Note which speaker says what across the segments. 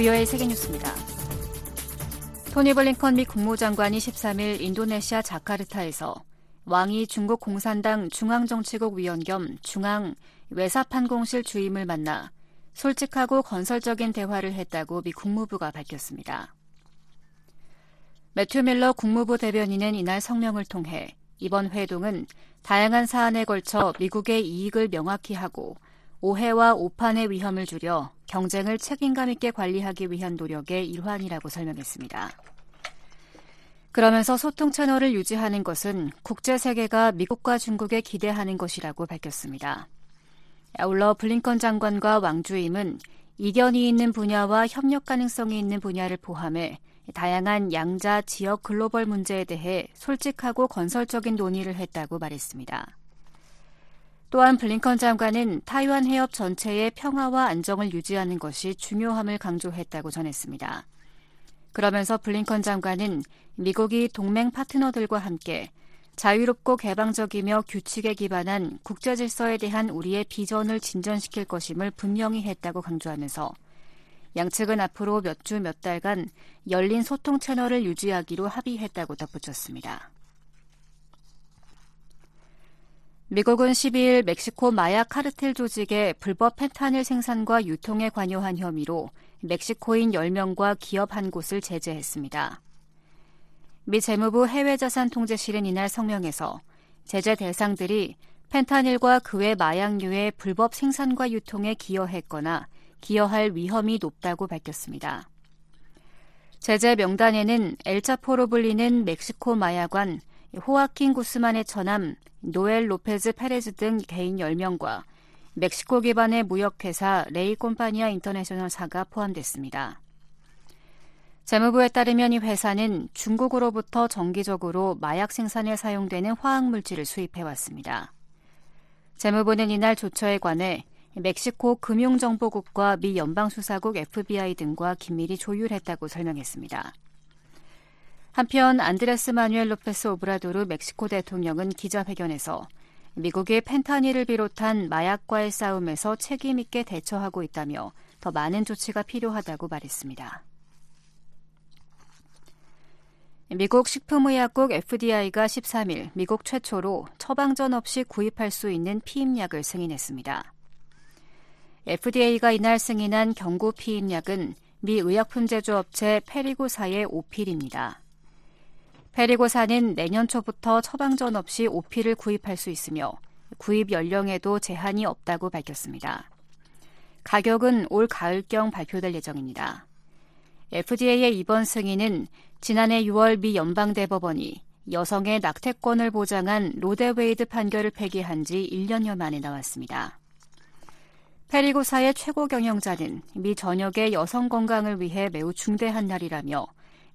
Speaker 1: VOA 세계 뉴스입니다. 토니 블링컨 미 국무장관이 13일 인도네시아 자카르타에서 왕이 중국 공산당 중앙정치국 위원 겸 중앙 외사판공실 주임을 만나 솔직하고 건설적인 대화를 했다고 미 국무부가 밝혔습니다. 매튜 밀러 국무부 대변인은 이날 성명을 통해 이번 회동은 다양한 사안에 걸쳐 미국의 이익을 명확히 하고 오해와 오판의 위험을 줄여 경쟁을 책임감 있게 관리하기 위한 노력의 일환이라고 설명했습니다. 그러면서 소통 채널을 유지하는 것은 국제 세계가 미국과 중국에 기대하는 것이라고 밝혔습니다. 아울러 블링컨 장관과 왕주임은 이견이 있는 분야와 협력 가능성이 있는 분야를 포함해 다양한 양자 지역 글로벌 문제에 대해 솔직하고 건설적인 논의를 했다고 말했습니다. 또한 블링컨 장관은 타이완 해협 전체의 평화와 안정을 유지하는 것이 중요함을 강조했다고 전했습니다. 그러면서 블링컨 장관은 미국이 동맹 파트너들과 함께 자유롭고 개방적이며 규칙에 기반한 국제 질서에 대한 우리의 비전을 진전시킬 것임을 분명히 했다고 강조하면서 양측은 앞으로 몇 주몇 달간 열린 소통 채널을 유지하기로 합의했다고 덧붙였습니다. 미국은 12일 멕시코 마약 카르텔 조직의 불법 펜타닐 생산과 유통에 관여한 혐의로 멕시코인 10명과 기업 한 곳을 제재했습니다. 미 재무부 해외자산통제실은 이날 성명에서 제재 대상들이 펜타닐과 그 외 마약류의 불법 생산과 유통에 기여했거나 기여할 위험이 높다고 밝혔습니다. 제재 명단에는 엘차포로 불리는 멕시코 마약관 호아킨 구스만의 처남 노엘 로페즈 페레즈 등 개인 10명과 멕시코 기반의 무역회사 레이 콤파니아 인터내셔널사가 포함됐습니다. 재무부에 따르면 이 회사는 중국으로부터 정기적으로 마약 생산에 사용되는 화학물질을 수입해왔습니다. 재무부는 이날 조처에 관해 멕시코 금융정보국과 미 연방수사국 FBI 등과 긴밀히 조율했다고 설명했습니다. 한편 안드레스 마누엘 로페스 오브라도르 멕시코 대통령은 기자회견에서 미국이 펜타닐을 비롯한 마약과의 싸움에서 책임 있게 대처하고 있다며 더 많은 조치가 필요하다고 말했습니다. 미국 식품의약국 FDA가 13일 미국 최초로 처방전 없이 구입할 수 있는 피임약을 승인했습니다. FDA가 이날 승인한 경구 피임약은 미 의약품 제조업체 페리고사의 오필입니다. 페리고사는 내년 초부터 처방전 없이 오필을 구입할 수 있으며 구입 연령에도 제한이 없다고 밝혔습니다. 가격은 올 가을경 발표될 예정입니다. FDA의 이번 승인은 지난해 6월 미 연방대법원이 여성의 낙태권을 보장한 로데웨이드 판결을 폐기한 지 1년여 만에 나왔습니다. 페리고사의 최고 경영자는 미 전역의 여성 건강을 위해 매우 중대한 날이라며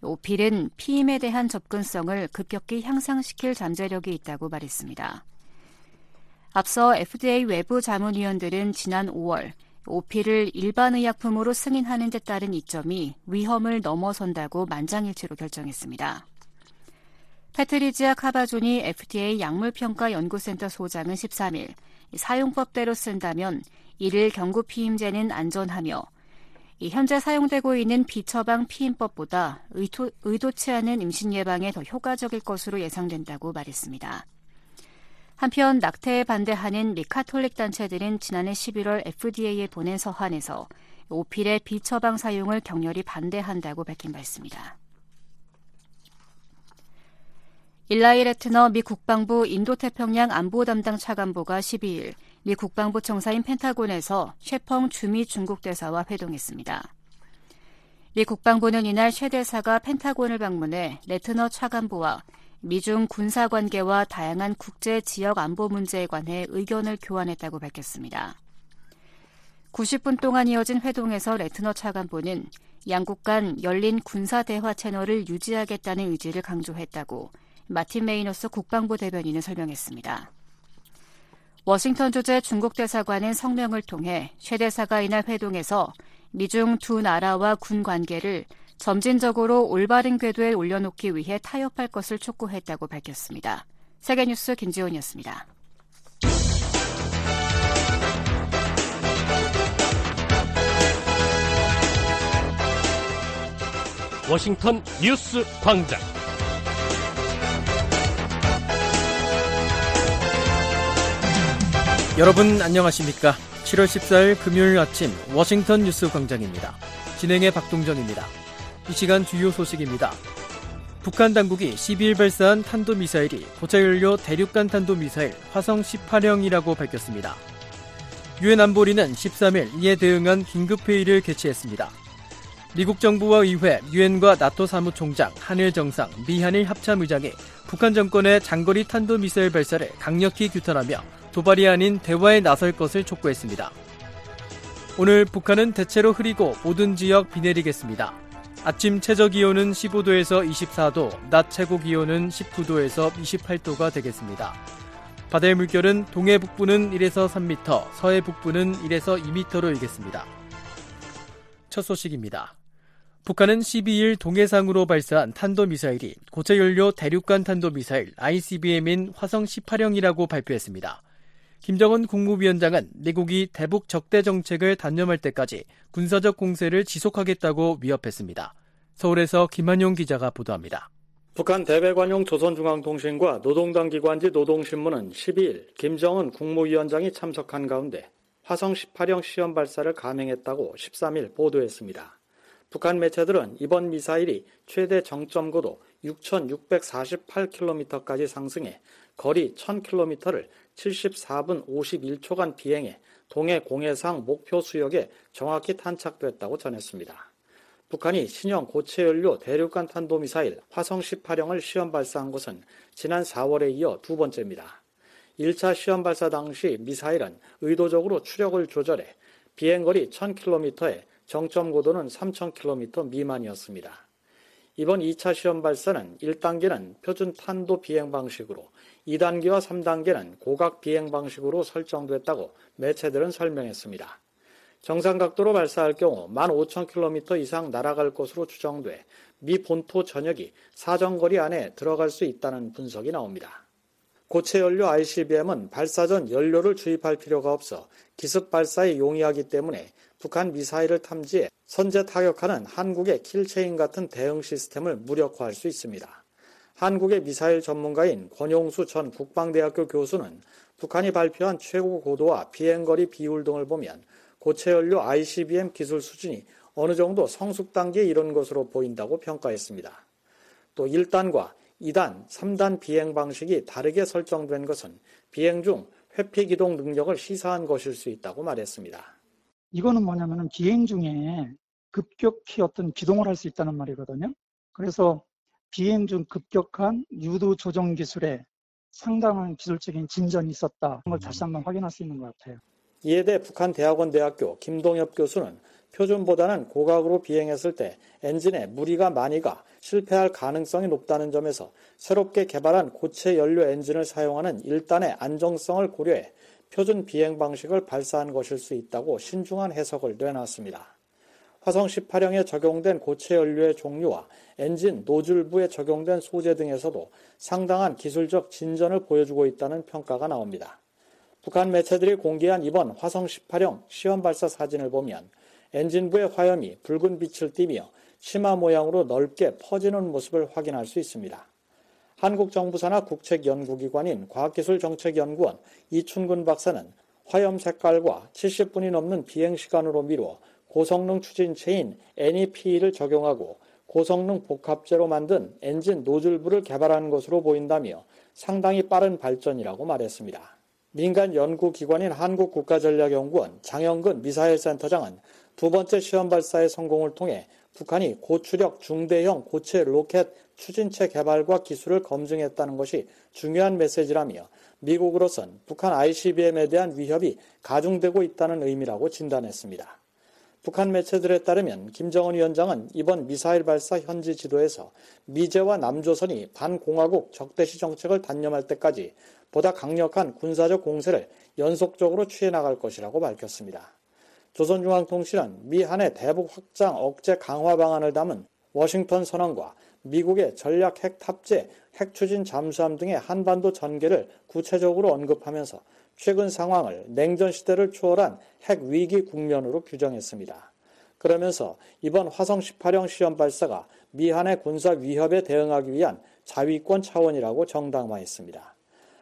Speaker 1: 오필은 피임에 대한 접근성을 급격히 향상시킬 잠재력이 있다고 말했습니다. 앞서 FDA 외부 자문위원들은 지난 5월 오필을 일반 의약품으로 승인하는 데 따른 이점이 위험을 넘어선다고 만장일치로 결정했습니다. 패트리지아 카바존이 FDA 약물평가연구센터 소장은 13일 사용법대로 쓴다면 이를 경구 피임제는 안전하며 현재 사용되고 있는 비처방 피임법보다 의도, 의도치 않은 임신 예방에 더 효과적일 것으로 예상된다고 말했습니다. 한편 낙태에 반대하는 미카톨릭 단체들은 지난해 11월 FDA에 보낸 서한에서 오필의 비처방 사용을 격렬히 반대한다고 밝힌 바 있습니다. 일라이 레트너 미 국방부 인도태평양 안보 담당 차관보가 12일 미 국방부 청사인 펜타곤에서 셰펑 주미 중국 대사와 회동했습니다. 미 국방부는 이날 셰 대사가 펜타곤을 방문해 레트너 차관보와 미중 군사 관계와 다양한 국제 지역 안보 문제에 관해 의견을 교환했다고 밝혔습니다. 90분 동안 이어진 회동에서 레트너 차관보는 양국 간 열린 군사 대화 채널을 유지하겠다는 의지를 강조했다고 마틴 메이너스 국방부 대변인은 설명했습니다. 워싱턴 주재 중국 대사관은 성명을 통해 최 대사가 이날 회동에서 미중 두 나라와 군 관계를 점진적으로 올바른 궤도에 올려놓기 위해 타협할 것을 촉구했다고 밝혔습니다. 세계뉴스 김지원이었습니다.
Speaker 2: 워싱턴 뉴스 광장.
Speaker 3: 여러분 안녕하십니까? 7월 14일 금요일 아침 워싱턴 뉴스 광장입니다. 진행의 박동정입니다. 이 시간 주요 소식입니다. 북한 당국이 12일 발사한 탄도미사일이 고체연료 대륙간 탄도미사일 화성 18형이라고 밝혔습니다. 유엔 안보리는 13일 이에 대응한 긴급회의를 개최했습니다. 미국 정부와 의회, 유엔과 나토 사무총장, 한일 정상, 미한일 합참의장이 북한 정권의 장거리 탄도미사일 발사를 강력히 규탄하며 도발이 아닌 대화에 나설 것을 촉구했습니다. 오늘 북한은 대체로 흐리고 모든 지역 비 내리겠습니다. 아침 최저 기온은 15도에서 24도, 낮 최고 기온은 19도에서 28도가 되겠습니다. 바다의 물결은 동해 북부는 1에서 3m, 서해 북부는 1에서 2m로 일겠습니다. 첫 소식입니다. 북한은 12일 동해상으로 발사한 탄도미사일이 고체연료 대륙간 탄도미사일 ICBM인 화성 18형이라고 발표했습니다. 김정은 국무위원장은 미국이 대북 적대 정책을 단념할 때까지 군사적 공세를 지속하겠다고 위협했습니다. 서울에서 김한용 기자가 보도합니다.
Speaker 4: 북한 대외관용 조선중앙통신과 노동당 기관지 노동신문은 12일 김정은 국무위원장이 참석한 가운데 화성 18형 시험 발사를 감행했다고 13일 보도했습니다. 북한 매체들은 이번 미사일이 최대 정점 고도 6,648km까지 상승해 거리 1,000km를 74분 51초간 비행해 동해 공해상 목표 수역에 정확히 탄착됐다고 전했습니다. 북한이 신형 고체연료 대륙간 탄도미사일 화성 18형을 시험 발사한 것은 지난 4월에 이어 두 번째입니다. 1차 시험 발사 당시 미사일은 의도적으로 추력을 조절해 비행거리 1000km에 정점 고도는 3,000km 미만이었습니다. 이번 2차 시험 발사는 1단계는 표준 탄도 비행 방식으로 2단계와 3단계는 고각 비행 방식으로 설정됐다고 매체들은 설명했습니다. 정상 각도로 발사할 경우 15,000km 이상 날아갈 것으로 추정돼 미 본토 전역이 사정거리 안에 들어갈 수 있다는 분석이 나옵니다. 고체 연료 ICBM은 발사 전 연료를 주입할 필요가 없어 기습 발사에 용이하기 때문에 북한 미사일을 탐지해 선제 타격하는 한국의 킬체인 같은 대응 시스템을 무력화할 수 있습니다. 한국의 미사일 전문가인 권용수 전 국방대학교 교수는 북한이 발표한 최고 고도와 비행거리 비율 등을 보면 고체연료 ICBM 기술 수준이 어느 정도 성숙 단계에 이른 것으로 보인다고 평가했습니다. 또 1단과 2단, 3단 비행 방식이 다르게 설정된 것은 비행 중 회피 기동 능력을 시사한 것일 수 있다고 말했습니다.
Speaker 5: 이거는 뭐냐면은 비행 중에 급격히 어떤 기동을 할 수 있다는 말이거든요. 그래서 비행 중 급격한 유도 조정 기술에 상당한 기술적인 진전이 있었다. 걸 다시 한번 확인할 수 있는 것 같아요.
Speaker 4: 이에 대해 북한 대학원 대학교 김동엽 교수는 표준보다는 고각으로 비행했을 때 엔진에 무리가 많이 가 실패할 가능성이 높다는 점에서 새롭게 개발한 고체 연료 엔진을 사용하는 1단의 안정성을 고려해 표준 비행 방식을 발사한 것일 수 있다고 신중한 해석을 내놨습니다. 화성 18형에 적용된 고체 연료의 종류와 엔진 노즐부에 적용된 소재 등에서도 상당한 기술적 진전을 보여주고 있다는 평가가 나옵니다. 북한 매체들이 공개한 이번 화성 18형 시험 발사 사진을 보면 엔진부의 화염이 붉은 빛을 띠며 치마 모양으로 넓게 퍼지는 모습을 확인할 수 있습니다. 한국 정부 산하 국책연구기관인 과학기술정책연구원 이춘근 박사는 화염 색깔과 70분이 넘는 비행시간으로 미루어 고성능 추진체인 NEP를 적용하고 고성능 복합재로 만든 엔진 노즐부를 개발한 것으로 보인다며 상당히 빠른 발전이라고 말했습니다. 민간 연구기관인 한국국가전략연구원 장영근 미사일 센터장은 두 번째 시험 발사의 성공을 통해 북한이 고추력 중대형 고체 로켓 추진체 개발과 기술을 검증했다는 것이 중요한 메시지라며 미국으로선 북한 ICBM에 대한 위협이 가중되고 있다는 의미라고 진단했습니다. 북한 매체들에 따르면 김정은 위원장은 이번 미사일 발사 현지 지도에서 미제와 남조선이 반공화국 적대시 정책을 단념할 때까지 보다 강력한 군사적 공세를 연속적으로 취해 나갈 것이라고 밝혔습니다. 조선중앙통신은 미 한해 대북 확장 억제 강화 방안을 담은 워싱턴 선언과 미국의 전략 핵 탑재, 핵 추진 잠수함 등의 한반도 전개를 구체적으로 언급하면서 최근 상황을 냉전 시대를 초월한 핵 위기 국면으로 규정했습니다. 그러면서 이번 화성 18형 시험 발사가 미한의 군사 위협에 대응하기 위한 자위권 차원이라고 정당화했습니다.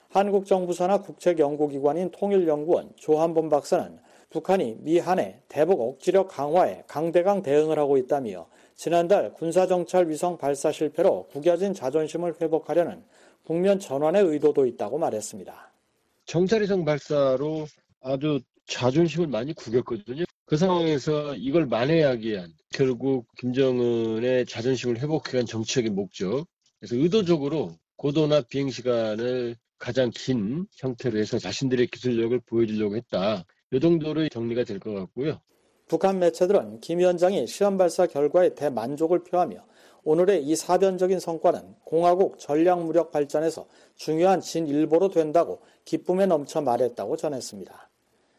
Speaker 4: 한국 정부 산하 국책 연구기관인 통일연구원 조한범 박사는 북한이 미한의 대북 억지력 강화에 강대강 대응을 하고 있다며 지난달 군사정찰 위성 발사 실패로 구겨진 자존심을 회복하려는 국면 전환의 의도도 있다고 말했습니다.
Speaker 6: 정찰위성 발사로 아주 자존심을 많이 구겼거든요. 그 상황에서 이걸 만회하기 위한 결국 김정은의 자존심을 회복하기 위한 정치적인 목적. 그래서 의도적으로 고도나 비행 시간을 가장 긴 형태로 해서 자신들의 기술력을 보여주려고 했다. 이 정도로 정리가 될 것 같고요.
Speaker 4: 북한 매체들은 김 위원장이 시험 발사 결과에 대만족을 표하며 오늘의 이 사변적인 성과는 공화국 전략무력 발전에서 중요한 진일보로 된다고 기쁨에 넘쳐 말했다고 전했습니다.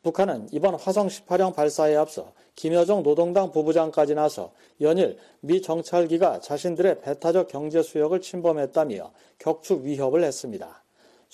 Speaker 4: 북한은 이번 화성 18형 발사에 앞서 김여정 노동당 부부장까지 나서 연일 미 정찰기가 자신들의 배타적 경제 수역을 침범했다며 격추 위협을 했습니다.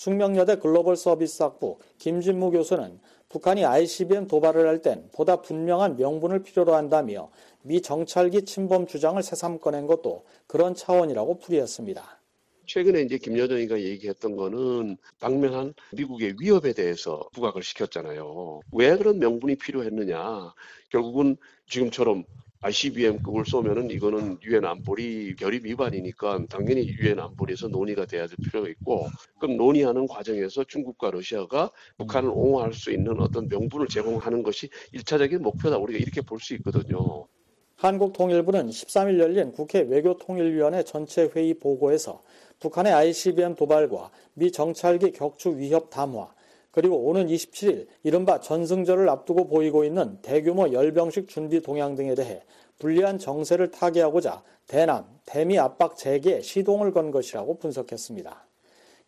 Speaker 4: 숙명여대 글로벌 서비스 학부 김진무 교수는 북한이 ICBM 도발을 할 땐 보다 분명한 명분을 필요로 한다며 미 정찰기 침범 주장을 새삼 꺼낸 것도 그런 차원이라고 풀이했습니다.
Speaker 7: 최근에 이제 김여정이가 얘기했던 거는 당면한 미국의 위협에 대해서 부각을 시켰잖아요. 왜 그런 명분이 필요했느냐. 결국은 지금처럼 ICBM급을 쏘면은 이거는 유엔 안보리 결의 위반이니까 당연히 유엔 안보리에서 논의가 돼야 될 필요가 있고 그럼 논의하는 과정에서 중국과 러시아가 북한을 옹호할 수 있는 어떤 명분을 제공하는 것이 일차적인 목표다 우리가 이렇게 볼 수 있거든요.
Speaker 4: 한국통일부는 13일 열린 국회 외교통일위원회 전체 회의 보고에서 북한의 ICBM 도발과 미 정찰기 격추 위협 담화, 그리고 오는 27일 이른바 전승절을 앞두고 보이고 있는 대규모 열병식 준비 동향 등에 대해 불리한 정세를 타개하고자 대남, 대미 압박 재개에 시동을 건 것이라고 분석했습니다.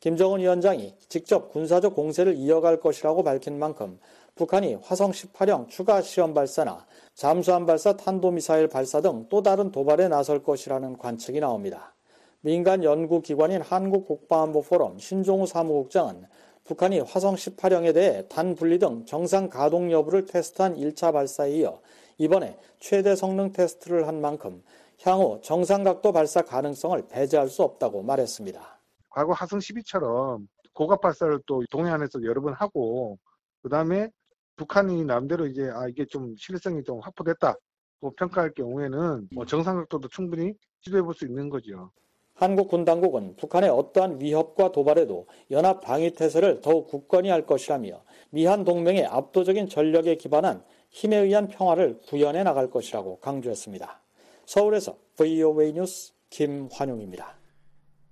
Speaker 4: 김정은 위원장이 직접 군사적 공세를 이어갈 것이라고 밝힌 만큼 북한이 화성 18형 추가 시험 발사나 잠수함 발사 탄도미사일 발사 등 또 다른 도발에 나설 것이라는 관측이 나옵니다. 민간 연구기관인 한국국방안보포럼 신종우 사무국장은 북한이 화성 18형에 대해 단 분리 등 정상 가동 여부를 테스트한 1차 발사에 이어 이번에 최대 성능 테스트를 한 만큼 향후 정상 각도 발사 가능성을 배제할 수 없다고 말했습니다.
Speaker 8: 과거 화성 12처럼 고갑 발사를 또 동해안에서 여러 번 하고 그 다음에 북한이 남대로 이제 아 이게 좀 실효성이 좀 확보됐다 고 평가할 경우에는 뭐 정상 각도도 충분히 시도해 볼 수 있는 거죠.
Speaker 4: 한국 군 당국은 북한의 어떠한 위협과 도발에도 연합 방위 태세를 더욱 굳건히 할 것이라며 미한 동맹의 압도적인 전력에 기반한 힘에 의한 평화를 구현해 나갈 것이라고 강조했습니다. 서울에서 VOA 뉴스 김환용입니다.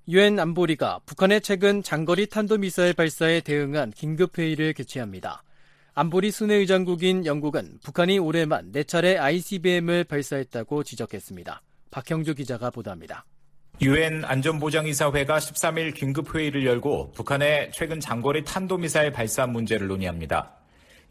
Speaker 3: 유엔 안보리가 북한의 최근 장거리 탄도미사일 발사에 대응한 긴급회의를 개최합니다. 안보리 순회의장국인 영국은 북한이 올해만 4차례 ICBM을 발사했다고 지적했습니다. 박형주 기자가 보도합니다.
Speaker 9: 유엔 안전보장이사회가 13일 긴급회의를 열고 북한의 최근 장거리 탄도미사일 발사 문제를 논의합니다.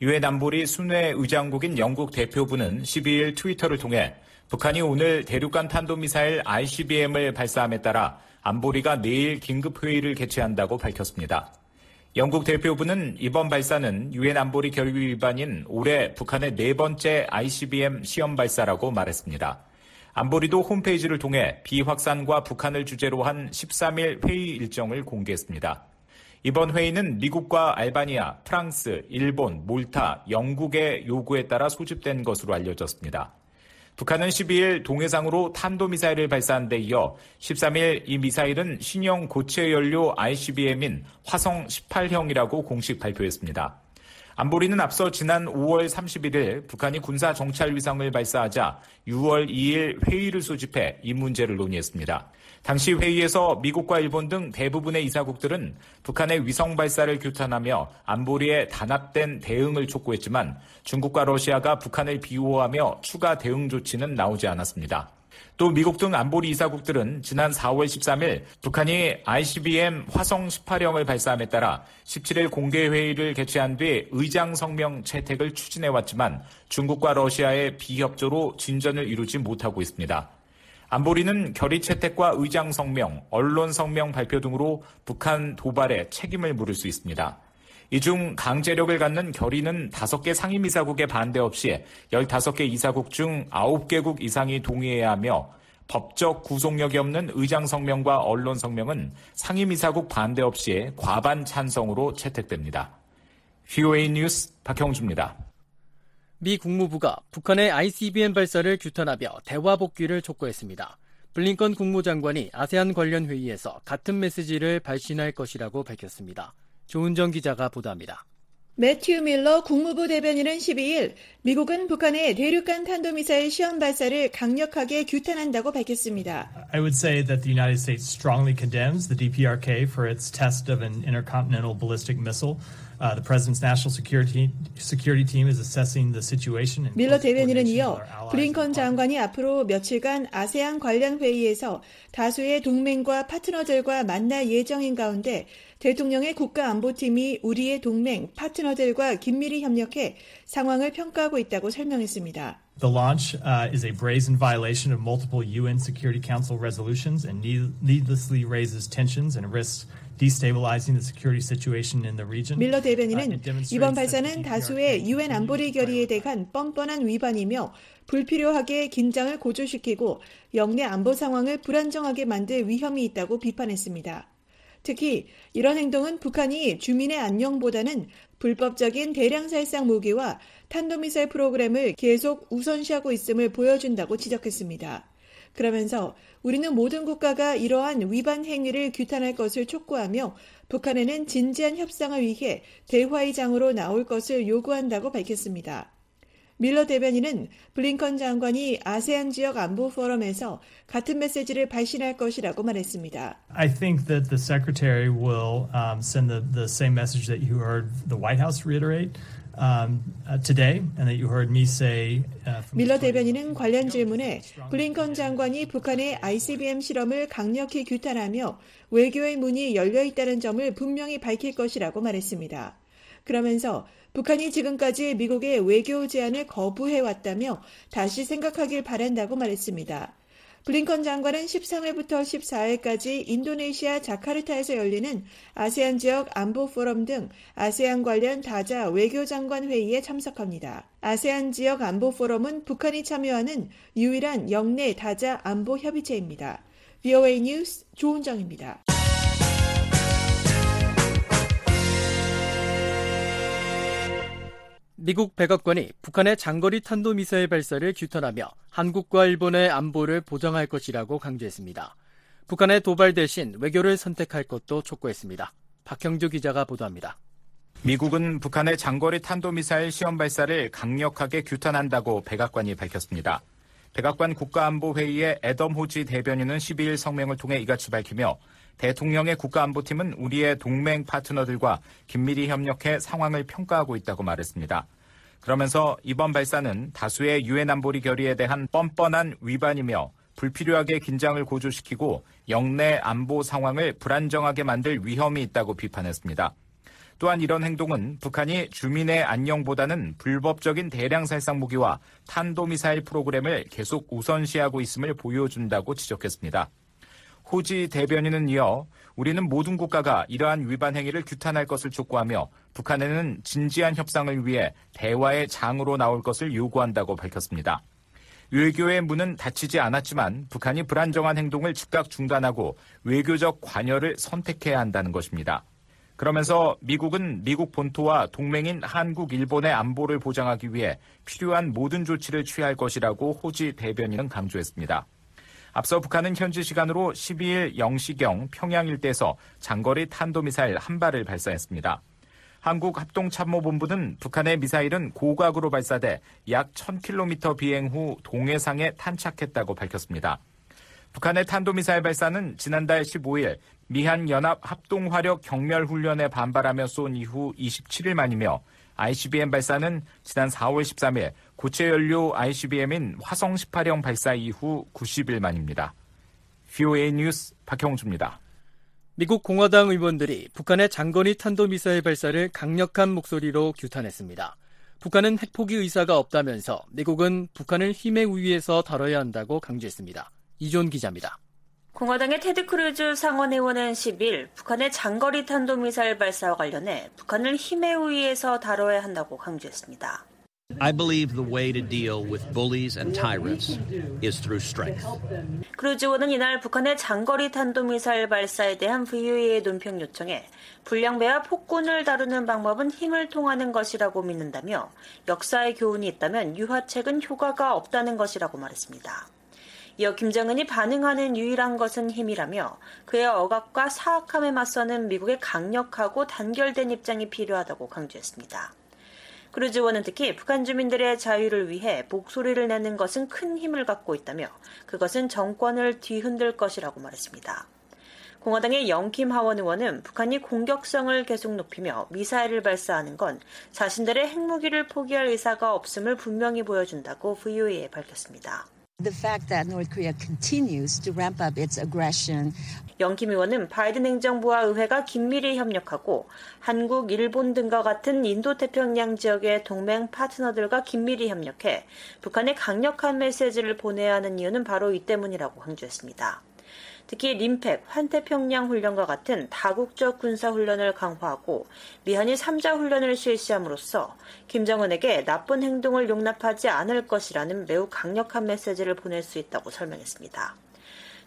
Speaker 9: 유엔 안보리 순회 의장국인 영국 대표부는 12일 트위터를 통해 북한이 오늘 대륙간 탄도미사일 ICBM을 발사함에 따라 안보리가 내일 긴급회의를 개최한다고 밝혔습니다. 영국 대표부는 이번 발사는 유엔 안보리 결의 위반인 올해 북한의 네 번째 ICBM 시험 발사라고 말했습니다. 안보리도 홈페이지를 통해 비확산과 북한을 주제로 한 13일 회의 일정을 공개했습니다. 이번 회의는 미국과 알바니아, 프랑스, 일본, 몰타, 영국의 요구에 따라 소집된 것으로 알려졌습니다. 북한은 12일 동해상으로 탄도미사일을 발사한 데 이어 13일 이 미사일은 신형 고체 연료 ICBM인 화성 18형이라고 공식 발표했습니다. 안보리는 앞서 지난 5월 31일 북한이 군사 정찰 위성을 발사하자 6월 2일 회의를 소집해 이 문제를 논의했습니다. 당시 회의에서 미국과 일본 등 대부분의 이사국들은 북한의 위성 발사를 규탄하며 안보리에 단합된 대응을 촉구했지만 중국과 러시아가 북한을 비호하며 추가 대응 조치는 나오지 않았습니다. 또 미국 등 안보리 이사국들은 지난 4월 13일 북한이 ICBM 화성 18형을 발사함에 따라 17일 공개회의를 개최한 뒤 의장 성명 채택을 추진해왔지만 중국과 러시아의 비협조로 진전을 이루지 못하고 있습니다. 안보리는 결의 채택과 의장 성명, 언론 성명 발표 등으로 북한 도발에 책임을 물을 수 있습니다. 이 중 강제력을 갖는 결의는 5개 상임이사국의 반대 없이 15개 이사국 중 9개국 이상이 동의해야 하며 법적 구속력이 없는 의장 성명과 언론 성명은 상임이사국 반대 없이 과반 찬성으로 채택됩니다. VOA 뉴스 박형주입니다.
Speaker 3: 미 국무부가 북한의 ICBM 발사를 규탄하며 대화 복귀를 촉구했습니다. 블링컨 국무장관이 아세안 관련 회의에서 같은 메시지를 발신할 것이라고 밝혔습니다. 조은정 기자가 보도합니다.
Speaker 10: 매튜 밀러 국무부 대변인은 12일 미국은 북한의 대륙간 탄도미사일 시험 발사를 강력하게 규탄한다고 밝혔습니다.
Speaker 11: I would say that the United States strongly condemns the DPRK for its test of an intercontinental ballistic missile. Uh, the president's national security security team is assessing the situation.
Speaker 10: 밀러 대변인은 이어 블링컨 장관이 앞으로 며칠간 아세안 관련 회의에서 다수의 동맹과 파트너들과 만날 예정인 가운데 대통령의 국가안보팀이 우리의 동맹 파트너들과 긴밀히 협력해 상황을 평가하고 있다고 설명했습니다.
Speaker 11: The launch uh, is a brazen violation of multiple UN Security Council resolutions and needlessly raises tensions and risks destabilizing the security situation in the region.
Speaker 10: 밀러 대변인은 이번 발사는 다수의 유엔 안보리 결의에 대한 뻔뻔한 위반이며 불필요하게 긴장을 고조시키고 영내 안보 상황을 불안정하게 만들 위험이 있다고 비판했습니다. 특히 이런 행동은 북한이 주민의 안녕보다는 불법적인 대량 살상 무기와 탄도미사일 프로그램을 계속 우선시하고 있음을 보여준다고 지적했습니다. 그러면서 우리는 모든 국가가 이러한 위반 행위를 규탄할 것을 촉구하며 북한에는 진지한 협상을 위해 대화의 장으로 나올 것을 요구한다고 밝혔습니다. 밀러 대변인은 블링컨 장관이 아세안 지역 안보 포럼에서 같은 메시지를 발신할 것이라고 말했습니다.
Speaker 11: I think that the secretary will um, send the, the same message that you heard the White House reiterate. Um, uh, today, and that you heard me say. Uh,
Speaker 10: 밀러 대변인은 관련 질문에 블링컨 장관이 북한의 ICBM 실험을 강력히 규탄하며 외교의 문이 열려 있다는 점을 분명히 밝힐 것이라고 말했습니다. 그러면서 북한이 지금까지 미국의 외교 제안을 거부해왔다며 다시 생각하길 바란다고 말했습니다. 블링컨 장관은 13일부터 14일까지 인도네시아 자카르타에서 열리는 아세안 지역 안보 포럼 등 아세안 관련 다자 외교장관 회의에 참석합니다. 아세안 지역 안보 포럼은 북한이 참여하는 유일한 영내 다자 안보 협의체입니다. VOA 뉴스 조은정입니다.
Speaker 3: 미국 백악관이 북한의 장거리 탄도미사일 발사를 규탄하며 한국과 일본의 안보를 보장할 것이라고 강조했습니다. 북한의 도발 대신 외교를 선택할 것도 촉구했습니다. 박형주 기자가 보도합니다.
Speaker 9: 미국은 북한의 장거리 탄도미사일 시험 발사를 강력하게 규탄한다고 백악관이 밝혔습니다. 백악관 국가안보회의의 애덤 호지 대변인은 12일 성명을 통해 이같이 밝히며 대통령의 국가안보팀은 우리의 동맹 파트너들과 긴밀히 협력해 상황을 평가하고 있다고 말했습니다. 그러면서 이번 발사는 다수의 유엔 안보리 결의에 대한 뻔뻔한 위반이며 불필요하게 긴장을 고조시키고 영내 안보 상황을 불안정하게 만들 위험이 있다고 비판했습니다. 또한 이런 행동은 북한이 주민의 안녕보다는 불법적인 대량 살상 무기와 탄도미사일 프로그램을 계속 우선시하고 있음을 보여준다고 지적했습니다. 호지 대변인은 이어 우리는 모든 국가가 이러한 위반 행위를 규탄할 것을 촉구하며 북한에는 진지한 협상을 위해 대화의 장으로 나올 것을 요구한다고 밝혔습니다. 외교의 문은 닫히지 않았지만 북한이 불안정한 행동을 즉각 중단하고 외교적 관여를 선택해야 한다는 것입니다. 그러면서 미국은 미국 본토와 동맹인 한국, 일본의 안보를 보장하기 위해 필요한 모든 조치를 취할 것이라고 호지 대변인은 강조했습니다. 앞서 북한은 현지 시간으로 12일 0시경 평양 일대에서 장거리 탄도미사일 한 발을 발사했습니다. 한국합동참모본부는 북한의 미사일은 고각으로 발사돼 약 1000km 비행 후 동해상에 탄착했다고 밝혔습니다. 북한의 탄도미사일 발사는 지난달 15일 미한 연합 합동화력 경멸훈련에 반발하며 쏜 이후 27일 만이며 ICBM 발사는 지난 4월 13일 고체 연료 ICBM인 화성 18형 발사 이후 90일 만입니다. VOA 뉴스 박형주입니다.
Speaker 3: 미국 공화당 의원들이 북한의 장거리 탄도미사일 발사를 강력한 목소리로 규탄했습니다. 북한은 핵포기 의사가 없다면서 미국은 북한을 힘의 우위에서 다뤄야 한다고 강조했습니다. 이조은 기자입니다.
Speaker 12: 공화당의 테드 크루즈 상원의원은 10일 북한의 장거리 탄도미사일 발사와 관련해 북한을 힘의 우위에서 다뤄야 한다고 강조했습니다.
Speaker 13: I believe the way to deal with bullies and tyrants is through strength.
Speaker 12: 크루즈원은 이날 북한의 장거리 탄도미사일 발사에 대한 VOA의 논평 요청에 불량배와 폭군을 다루는 방법은 힘을 통하는 것이라고 믿는다며 역사의 교훈이 있다면 유화책은 효과가 없다는 것이라고 말했습니다. 이어 김정은이 반응하는 유일한 것은 힘이라며 그의 억압과 사악함에 맞서는 미국의 강력하고 단결된 입장이 필요하다고 강조했습니다. 크루즈원은 특히 북한 주민들의 자유를 위해 목소리를 내는 것은 큰 힘을 갖고 있다며 그것은 정권을 뒤흔들 것이라고 말했습니다. 공화당의 영킴 하원 의원은 북한이 공격성을 계속 높이며 미사일을 발사하는 건 자신들의 핵무기를 포기할 의사가 없음을 분명히 보여준다고 VOA에 밝혔습니다.
Speaker 14: The fact that North Korea continues to ramp up its aggression.
Speaker 12: 영김 의원은 바이든 행정부와 의회가 긴밀히 협력하고 한국, 일본 등과 같은 인도태평양 지역의 동맹 파트너들과 긴밀히 협력해 북한에 강력한 메시지를 보내야 하는 이유는 바로 이 때문이라고 강조했습니다. 특히 림팩, 환태평양 훈련과 같은 다국적 군사 훈련을 강화하고 미한이 3자 훈련을 실시함으로써 김정은에게 나쁜 행동을 용납하지 않을 것이라는 매우 강력한 메시지를 보낼 수 있다고 설명했습니다.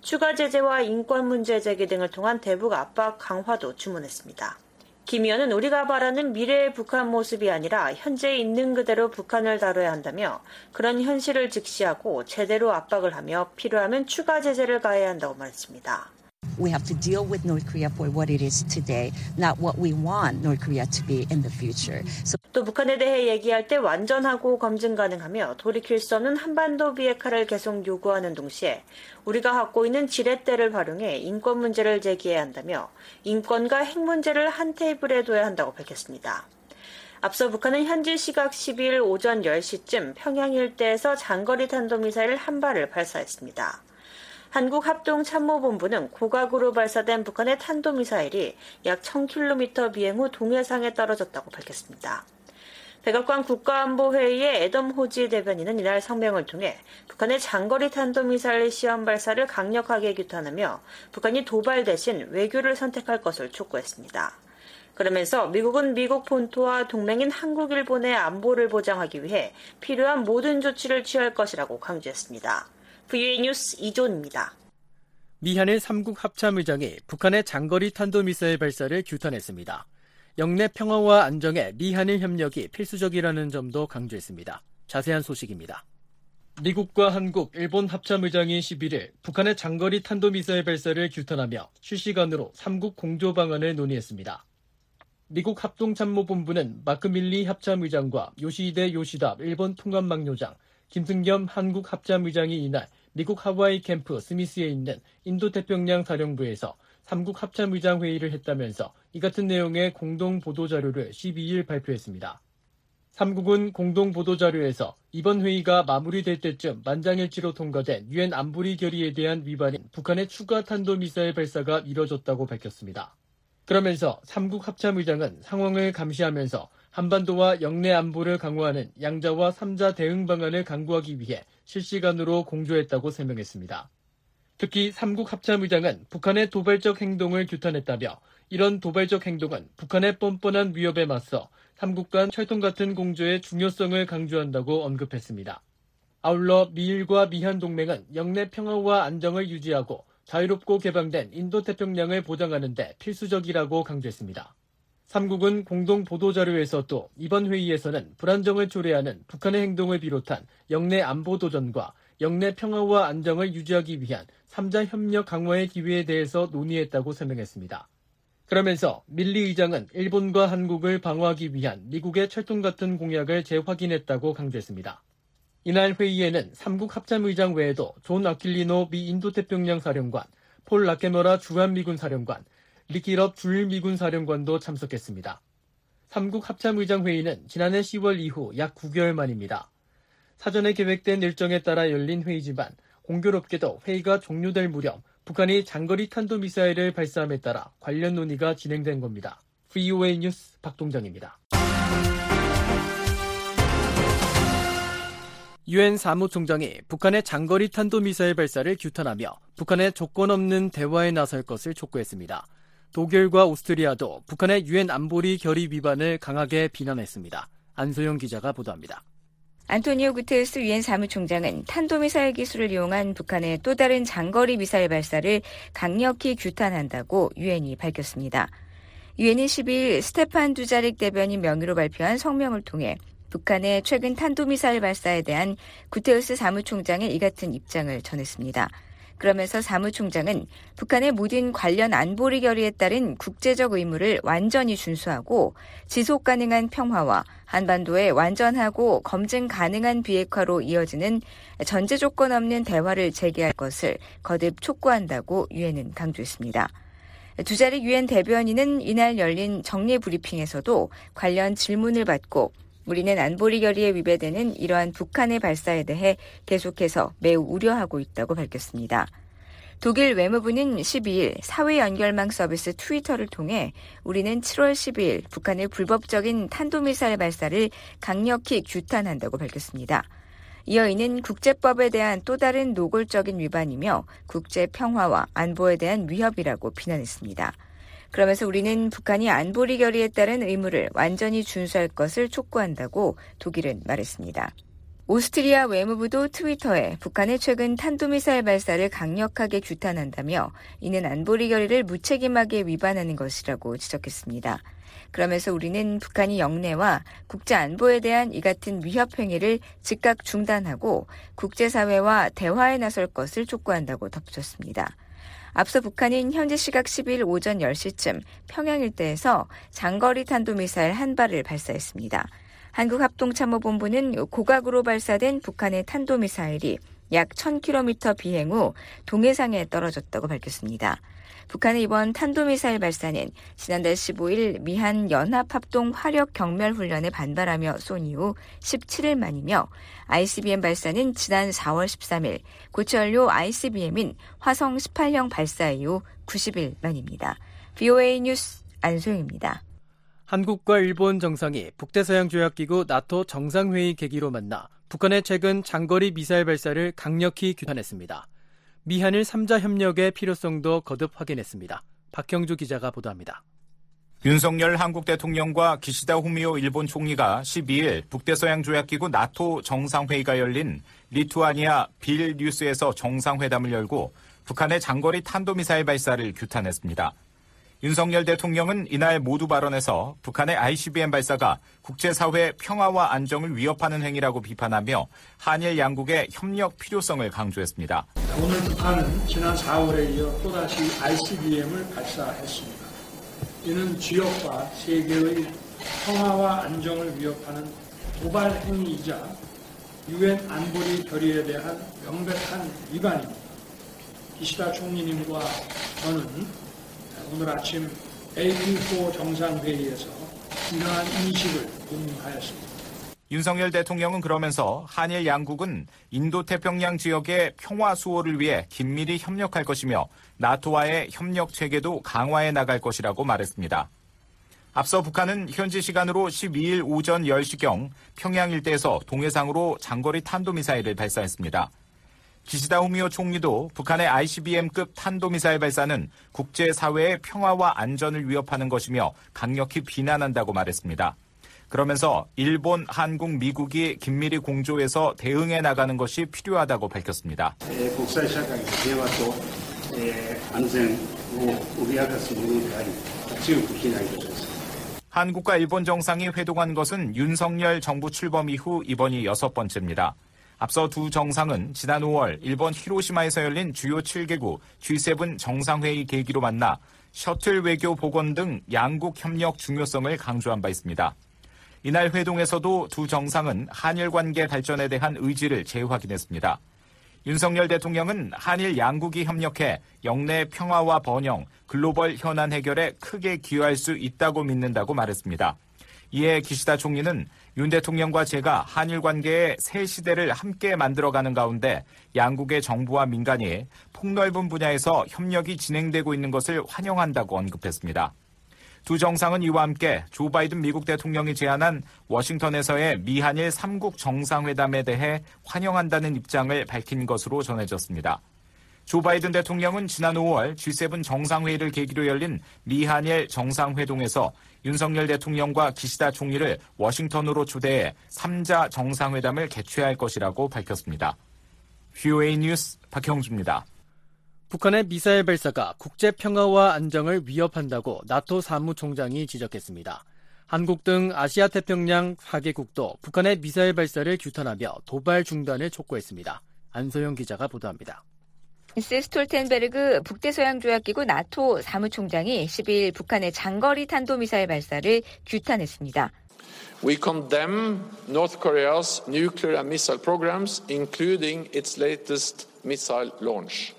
Speaker 12: 추가 제재와 인권 문제 제기 등을 통한 대북 압박 강화도 주문했습니다. 김 의원은 우리가 바라는 미래의 북한 모습이 아니라 현재 있는 그대로 북한을 다뤄야 한다며 그런 현실을 직시하고 제대로 압박을 하며 필요하면 추가 제재를 가해야 한다고 말했습니다.
Speaker 14: We have to deal with North Korea for what it is today, not what we want North Korea to be in the future.
Speaker 12: So 또 북한에 대해 얘기할 때 완전하고 검증 가능하며 돌이킬 수 없는 한반도 비핵화를 계속 요구하는 동시에 우리가 갖고 있는 지렛대를 활용해 인권 문제를 제기해야 한다며 인권과 핵 문제를 한 테이블에 둬야 한다고 밝혔습니다. 앞서 북한은 현지 시각 12일 오전 10시쯤 평양 일대에서 장거리 탄도미사일 한 발을 발사했습니다. 한국합동참모본부는 고각으로 발사된 북한의 탄도미사일이 약 1000km 비행 후 동해상에 떨어졌다고 밝혔습니다. 백악관 국가안보회의의 애덤 호지 대변인은 이날 성명을 통해 북한의 장거리 탄도미사일 시험 발사를 강력하게 규탄하며 북한이 도발 대신 외교를 선택할 것을 촉구했습니다. 그러면서 미국은 미국 본토와 동맹인 한국, 일본의 안보를 보장하기 위해 필요한 모든 조치를 취할 것이라고 강조했습니다. VA 뉴스 이존입니다.
Speaker 3: 미한일 3국 합참의장이 북한의 장거리 탄도미사일 발사를 규탄했습니다. 영내 평화와 안정에 미한일 협력이 필수적이라는 점도 강조했습니다. 자세한 소식입니다. 미국과 한국, 일본 합참의장이 11일 북한의 장거리 탄도미사일 발사를 규탄하며 실시간으로 3국 공조 방안을 논의했습니다. 미국 합동참모본부는 마크 밀리 합참의장과 요시히데 요시다 일본 통합망요장, 김승겸 한국 합참의장이 이날 미국 하와이 캠프 스미스에 있는 인도태평양 사령부에서 3국 합참의장 회의를 했다면서 이 같은 내용의 공동 보도자료를 12일 발표했습니다. 3국은 공동 보도자료에서 이번 회의가 마무리될 때쯤 만장일치로 통과된 유엔 안보리 결의에 대한 위반인 북한의 추가 탄도미사일 발사가 이뤄졌다고 밝혔습니다. 그러면서 3국 합참의장은 상황을 감시하면서 한반도와 영내 안보를 강화하는 양자와 3자 대응 방안을 강구하기 위해 실시간으로 공조했다고 설명했습니다. 특히 3국 합참의장은 북한의 도발적 행동을 규탄했다며 이런 도발적 행동은 북한의 뻔뻔한 위협에 맞서 3국 간 철통 같은 공조의 중요성을 강조한다고 언급했습니다. 아울러 미일과 미한 동맹은 영내 평화와 안정을 유지하고 자유롭고 개방된 인도 태평양을 보장하는 데 필수적이라고 강조했습니다. 3국은 공동 보도자료에서 또 이번 회의에서는 불안정을 초래하는 북한의 행동을 비롯한 영내 안보 도전과 영내 평화와 안정을 유지하기 위한 3자 협력 강화의 기회에 대해서 논의했다고 설명했습니다. 그러면서 밀리 의장은 일본과 한국을 방어하기 위한 미국의 철통 같은 공약을 재확인했다고 강조했습니다. 이날 회의에는 3국 합참의장 외에도 존 아킬리노 미 인도태평양 사령관, 폴 라캐머라 주한미군 사령관, 리키 럽 주일미군 사령관도 참석했습니다. 3국 합참의장 회의는 지난해 10월 이후 약 9개월 만입니다. 사전에 계획된 일정에 따라 열린 회의지만 공교롭게도 회의가 종료될 무렵 북한이 장거리 탄도미사일을 발사함에 따라 관련 논의가 진행된 겁니다. VOA 뉴스 박동정입니다. 유엔 사무총장이 북한의 장거리 탄도미사일 발사를 규탄하며 북한의 조건 없는 대화에 나설 것을 촉구했습니다. 독일과 오스트리아도 북한의 유엔 안보리 결의 위반을 강하게 비난했습니다. 안소영 기자가 보도합니다.
Speaker 15: 안토니오 구테우스 유엔 사무총장은 탄도미사일 기술을 이용한 북한의 또 다른 장거리 미사일 발사를 강력히 규탄한다고 유엔이 밝혔습니다. 유엔이 12일 스테판 두자릭 대변인 명의로 발표한 성명을 통해 북한의 최근 탄도미사일 발사에 대한 구테우스 사무총장의 이 같은 입장을 전했습니다. 그러면서 사무총장은 북한의 모든 관련 안보리 결의에 따른 국제적 의무를 완전히 준수하고 지속 가능한 평화와 한반도의 완전하고 검증 가능한 비핵화로 이어지는 전제 조건 없는 대화를 재개할 것을 거듭 촉구한다고 유엔은 강조했습니다. 두 자리 유엔 대변인은 이날 열린 정례 브리핑에서도 관련 질문을 받고 우리는 안보리 결의에 위배되는 이러한 북한의 발사에 대해 계속해서 매우 우려하고 있다고 밝혔습니다. 독일 외무부는 12일 사회 연결망 서비스 트위터를 통해 우리는 7월 12일 북한의 불법적인 탄도미사일 발사를 강력히 규탄한다고 밝혔습니다. 이어 이는 국제법에 대한 또 다른 노골적인 위반이며 국제 평화와 안보에 대한 위협이라고 비난했습니다. 그러면서 우리는 북한이 안보리 결의에 따른 의무를 완전히 준수할 것을 촉구한다고 독일은 말했습니다. 오스트리아 외무부도 트위터에 북한의 최근 탄도미사일 발사를 강력하게 규탄한다며 이는 안보리 결의를 무책임하게 위반하는 것이라고 지적했습니다. 그러면서 우리는 북한이 영내와 국제 안보에 대한 이 같은 위협 행위를 즉각 중단하고 국제사회와 대화에 나설 것을 촉구한다고 덧붙였습니다. 앞서 북한은 현지 시각 10일 오전 10시쯤 평양 일대에서 장거리 탄도미사일 한 발을 발사했습니다. 한국합동참모본부는 고각으로 발사된 북한의 탄도미사일이 약 1000km 비행 후 동해상에 떨어졌다고 밝혔습니다. 북한의 이번 탄도미사일 발사는 지난달 15일 미한 연합합동 화력 경멸 훈련에 반발하며 쏜 이후 17일 만이며 ICBM 발사는 지난 4월 13일 고체연료 ICBM인 화성 18형 발사 이후 90일 만입니다. VOA 뉴스 안소영입니다.
Speaker 3: 한국과 일본 정상이 북대서양 조약기구 나토 정상회의 계기로 만나 북한의 최근 장거리 미사일 발사를 강력히 규탄했습니다. 미한일 3자 협력의 필요성도 거듭 확인했습니다. 박형주 기자가 보도합니다.
Speaker 9: 윤석열 한국 대통령과 기시다 후미오 일본 총리가 12일 북대서양조약기구 나토 정상회의가 열린 리투아니아 빌뉴스에서 정상회담을 열고 북한의 장거리 탄도미사일 발사를 규탄했습니다. 윤석열 대통령은 이날 모두 발언에서 북한의 ICBM 발사가 국제사회 평화와 안정을 위협하는 행위라고 비판하며 한일 양국의 협력 필요성을 강조했습니다.
Speaker 16: 오늘 북한은 지난 4월에 이어 또다시 ICBM을 발사했습니다. 이는 지역과 세계의 평화와 안정을 위협하는 도발 행위이자 유엔 안보리 결의에 대한 명백한 위반입니다. 기시다 총리님과 저는 오늘 아침 AP4 정상회의에서 이러한 인식을 공유하였습니다.
Speaker 9: 윤석열 대통령은 그러면서 한일 양국은 인도태평양 지역의 평화 수호를 위해 긴밀히 협력할 것이며 나토와의 협력 체계도 강화해 나갈 것이라고 말했습니다. 앞서 북한은 현지 시간으로 12일 오전 10시경 평양 일대에서 동해상으로 장거리 탄도미사일을 발사했습니다. 기시다 후미오 총리도 북한의 ICBM급 탄도미사일 발사는 국제사회의 평화와 안전을 위협하는 것이며 강력히 비난한다고 말했습니다. 그러면서 일본, 한국, 미국이 긴밀히 공조해서 대응해 나가는 것이 필요하다고 밝혔습니다.
Speaker 17: 부신하게 되었습니다.
Speaker 9: 한국과 일본 정상이 회동한 것은 윤석열 정부 출범 이후 이번이 여섯 번째입니다. 앞서 두 정상은 지난 5월 일본 히로시마에서 열린 주요 7개국 G7 정상회의 계기로 만나 셔틀 외교 복원 등 양국 협력 중요성을 강조한 바 있습니다. 이날 회동에서도 두 정상은 한일 관계 발전에 대한 의지를 재확인했습니다. 윤석열 대통령은 한일 양국이 협력해 영내 평화와 번영, 글로벌 현안 해결에 크게 기여할 수 있다고 믿는다고 말했습니다. 이에 기시다 총리는 윤 대통령과 제가 한일 관계의 새 시대를 함께 만들어가는 가운데 양국의 정부와 민간이 폭넓은 분야에서 협력이 진행되고 있는 것을 환영한다고 언급했습니다. 두 정상은 이와 함께 조 바이든 미국 대통령이 제안한 워싱턴에서의 미한일 3국 정상회담에 대해 환영한다는 입장을 밝힌 것으로 전해졌습니다. 조 바이든 대통령은 지난 5월 G7 정상회의를 계기로 열린 미한일 정상회동에서 윤석열 대통령과 기시다 총리를 워싱턴으로 초대해 3자 정상회담을 개최할 것이라고 밝혔습니다. VOA 뉴스 박형주입니다.
Speaker 3: 북한의 미사일 발사가 국제 평화와 안정을 위협한다고 나토 사무총장이 지적했습니다. 한국 등 아시아 태평양 4개국도 북한의 미사일 발사를 규탄하며 도발 중단을 촉구했습니다. 안소영 기자가 보도합니다.
Speaker 15: 스 스톨텐베르그 북대서양조약기구 나토 사무총장이 10일 북한의 장거리 탄도미사일 발사를 규탄했습니다.
Speaker 18: We condemn North Korea's nuclear and missile programs, including its latest missile launch.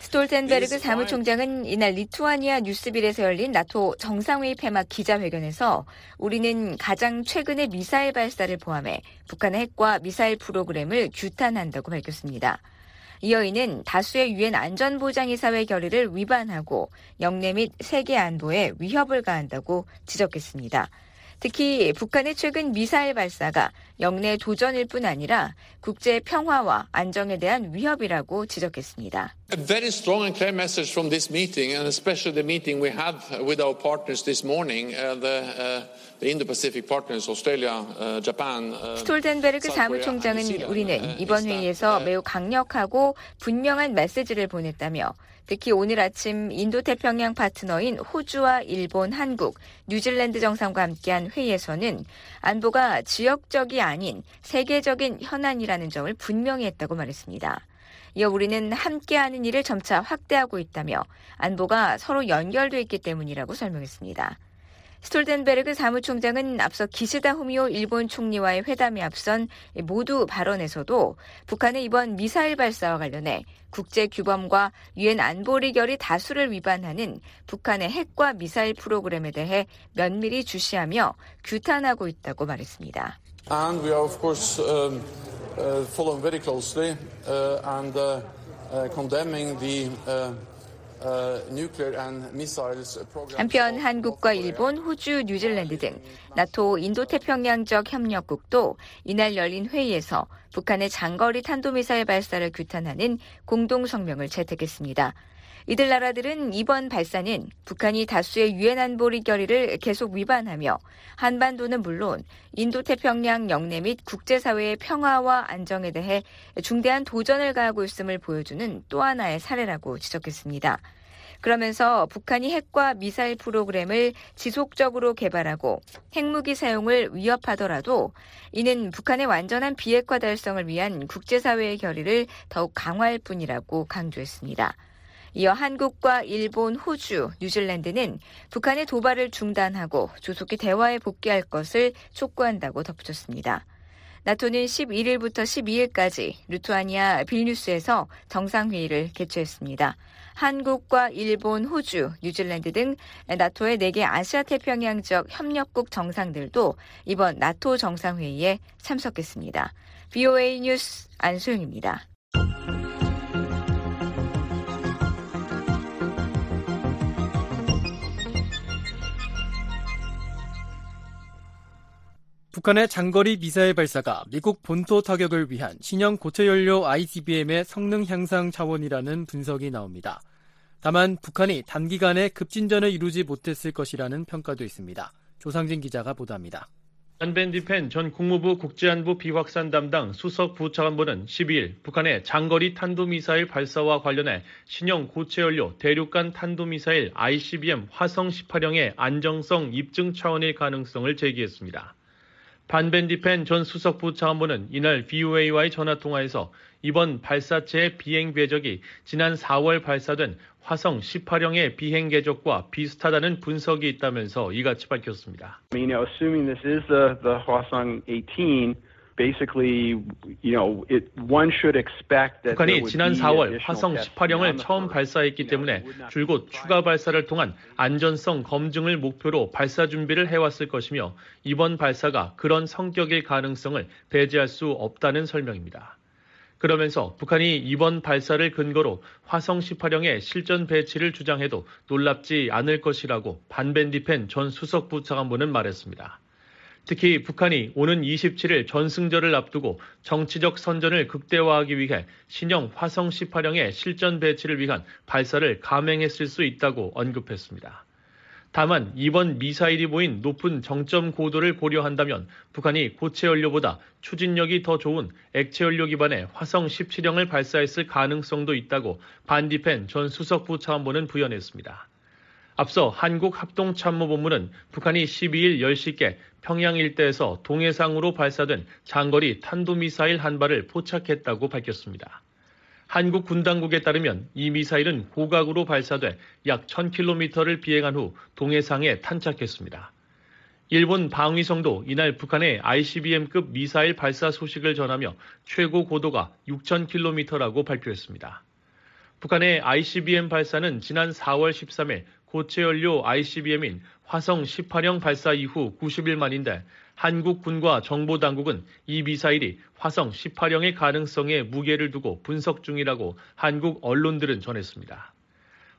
Speaker 15: 스톨텐베르그 사무총장은 이날 리투아니아 뉴스빌에서 열린 나토 정상회의 폐막 기자회견에서 우리는 가장 최근의 미사일 발사를 포함해 북한의 핵과 미사일 프로그램을 규탄한다고 밝혔습니다. 이어 이는 다수의 유엔 안전보장이사회 결의를 위반하고 영내 및 세계 안보에 위협을 가한다고 지적했습니다. 특히 북한의 최근 미사일 발사가 영내 도전일 뿐 아니라 국제 평화와 안정에 대한 위협이라고 지적했습니다.
Speaker 18: A very strong and clear message from this meeting, and especially the meeting we had with our partners this morning, uh, the, uh, the Indo-Pacific partners, Australia, uh, Japan. Uh,
Speaker 15: 스톨텐베르그 사무총장은 우리는 이번 회의에서 매우 강력하고 분명한 메시지를 보냈다며 특히 오늘 아침 인도태평양 파트너인 호주와 일본, 한국, 뉴질랜드 정상과 함께한 회의에서는 안보가 지역적이 아닌 세계적인 현안이라는 점을 분명히 했다고 말했습니다. 이어 우리는 함께하는 일을 점차 확대하고 있다며 안보가 서로 연결돼 있기 때문이라고 설명했습니다. 스톨텐베르그 사무총장은 앞서 기시다 후미오 일본 총리와의 회담에 앞선 모두 발언에서도 북한의 이번 미사일 발사와 관련해 국제 규범과 유엔 안보리 결의 다수를 위반하는 북한의 핵과 미사일 프로그램에 대해 면밀히 주시하며 규탄하고 있다고 말했습니다.
Speaker 18: Um, uh, following very closely uh, and uh, uh, condemning the uh,
Speaker 15: 한편 한국과 일본, 호주, 뉴질랜드 등 나토 인도태평양적 협력국도 이날 열린 회의에서 북한의 장거리 탄도미사일 발사를 규탄하는 공동성명을 채택했습니다. 이들 나라들은 이번 발사는 북한이 다수의 유엔 안보리 결의를 계속 위반하며 한반도는 물론 인도태평양 영내 및 국제사회의 평화와 안정에 대해 중대한 도전을 가하고 있음을 보여주는 또 하나의 사례라고 지적했습니다. 그러면서 북한이 핵과 미사일 프로그램을 지속적으로 개발하고 핵무기 사용을 위협하더라도 이는 북한의 완전한 비핵화 달성을 위한 국제사회의 결의를 더욱 강화할 뿐이라고 강조했습니다. 이어 한국과 일본, 호주, 뉴질랜드는 북한의 도발을 중단하고 조속히 대화에 복귀할 것을 촉구한다고 덧붙였습니다. 나토는 11일부터 12일까지 루투아니아 빌뉴스에서 정상회의를 개최했습니다. 한국과 일본, 호주, 뉴질랜드 등 나토의 4개 아시아 태평양 지역 협력국 정상들도 이번 나토 정상회의에 참석했습니다. BOA 뉴스 안소영입니다.
Speaker 3: 북한의 장거리 미사일 발사가 미국 본토 타격을 위한 신형 고체 연료 ICBM의 성능 향상 차원이라는 분석이 나옵니다. 다만 북한이 단기간에 급진전을 이루지 못했을 것이라는 평가도 있습니다. 조상진 기자가 보도합니다.
Speaker 19: 안벤 디펜 전 국무부 국제안보 비확산 담당 수석 부차관보는 12일 북한의 장거리 탄도미사일 발사와 관련해 신형 고체연료 대륙간 탄도미사일 ICBM 화성 18형의 안정성 입증 차원의 가능성을 제기했습니다. 반벤디펜 전 수석부 차관보는 이날 VOA와의 전화통화에서 이번 발사체의 비행 궤적이 지난 4월 발사된 화성 18형의 비행 궤적과 비슷하다는 분석이 있다면서 이같이 밝혔습니다.
Speaker 20: You know, assuming this is the, the Hwasong 18, basically, you know, it, one should expect that
Speaker 19: 북한이 지난 4월 화성 18형을 처음 발사했기 때문에 줄곧 추가 발사를 통한 안전성 검증을 목표로 발사 준비를 해왔을 것이며 이번 발사가 그런 성격일 가능성을 배제할 수 없다는 설명입니다. 그러면서 북한이 이번 발사를 근거로 화성 18형의 실전 배치를 주장해도 놀랍지 않을 것이라고 반벤디펜 전 수석 부 차관보는 말했습니다. 특히 북한이 오는 27일 전승절을 앞두고 정치적 선전을 극대화하기 위해 신형 화성 18형의 실전 배치를 위한 발사를 감행했을 수 있다고 언급했습니다. 다만 이번 미사일이 보인 높은 정점 고도를 고려한다면 북한이 고체 연료보다 추진력이 더 좋은 액체 연료 기반의 화성 17형을 발사했을 가능성도 있다고 반디펜 전 수석부 차관보는 부연했습니다. 앞서 한국합동참모본부는 북한이 12일 10시께 평양 일대에서 동해상으로 발사된 장거리 탄도미사일 한 발을 포착했다고 밝혔습니다. 한국 군 당국에 따르면 이 미사일은 고각으로 발사돼 약 1000km를 비행한 후 동해상에 탄착했습니다. 일본 방위성도 이날 북한의 ICBM급 미사일 발사 소식을 전하며 최고 고도가 6000km라고 발표했습니다. 북한의 ICBM 발사는 지난 4월 13일 고체 연료 ICBM인 화성 18형 발사 이후 90일 만인데 한국 군과 정보 당국은 이 미사일이 화성 18형의 가능성에 무게를 두고 분석 중이라고 한국 언론들은 전했습니다.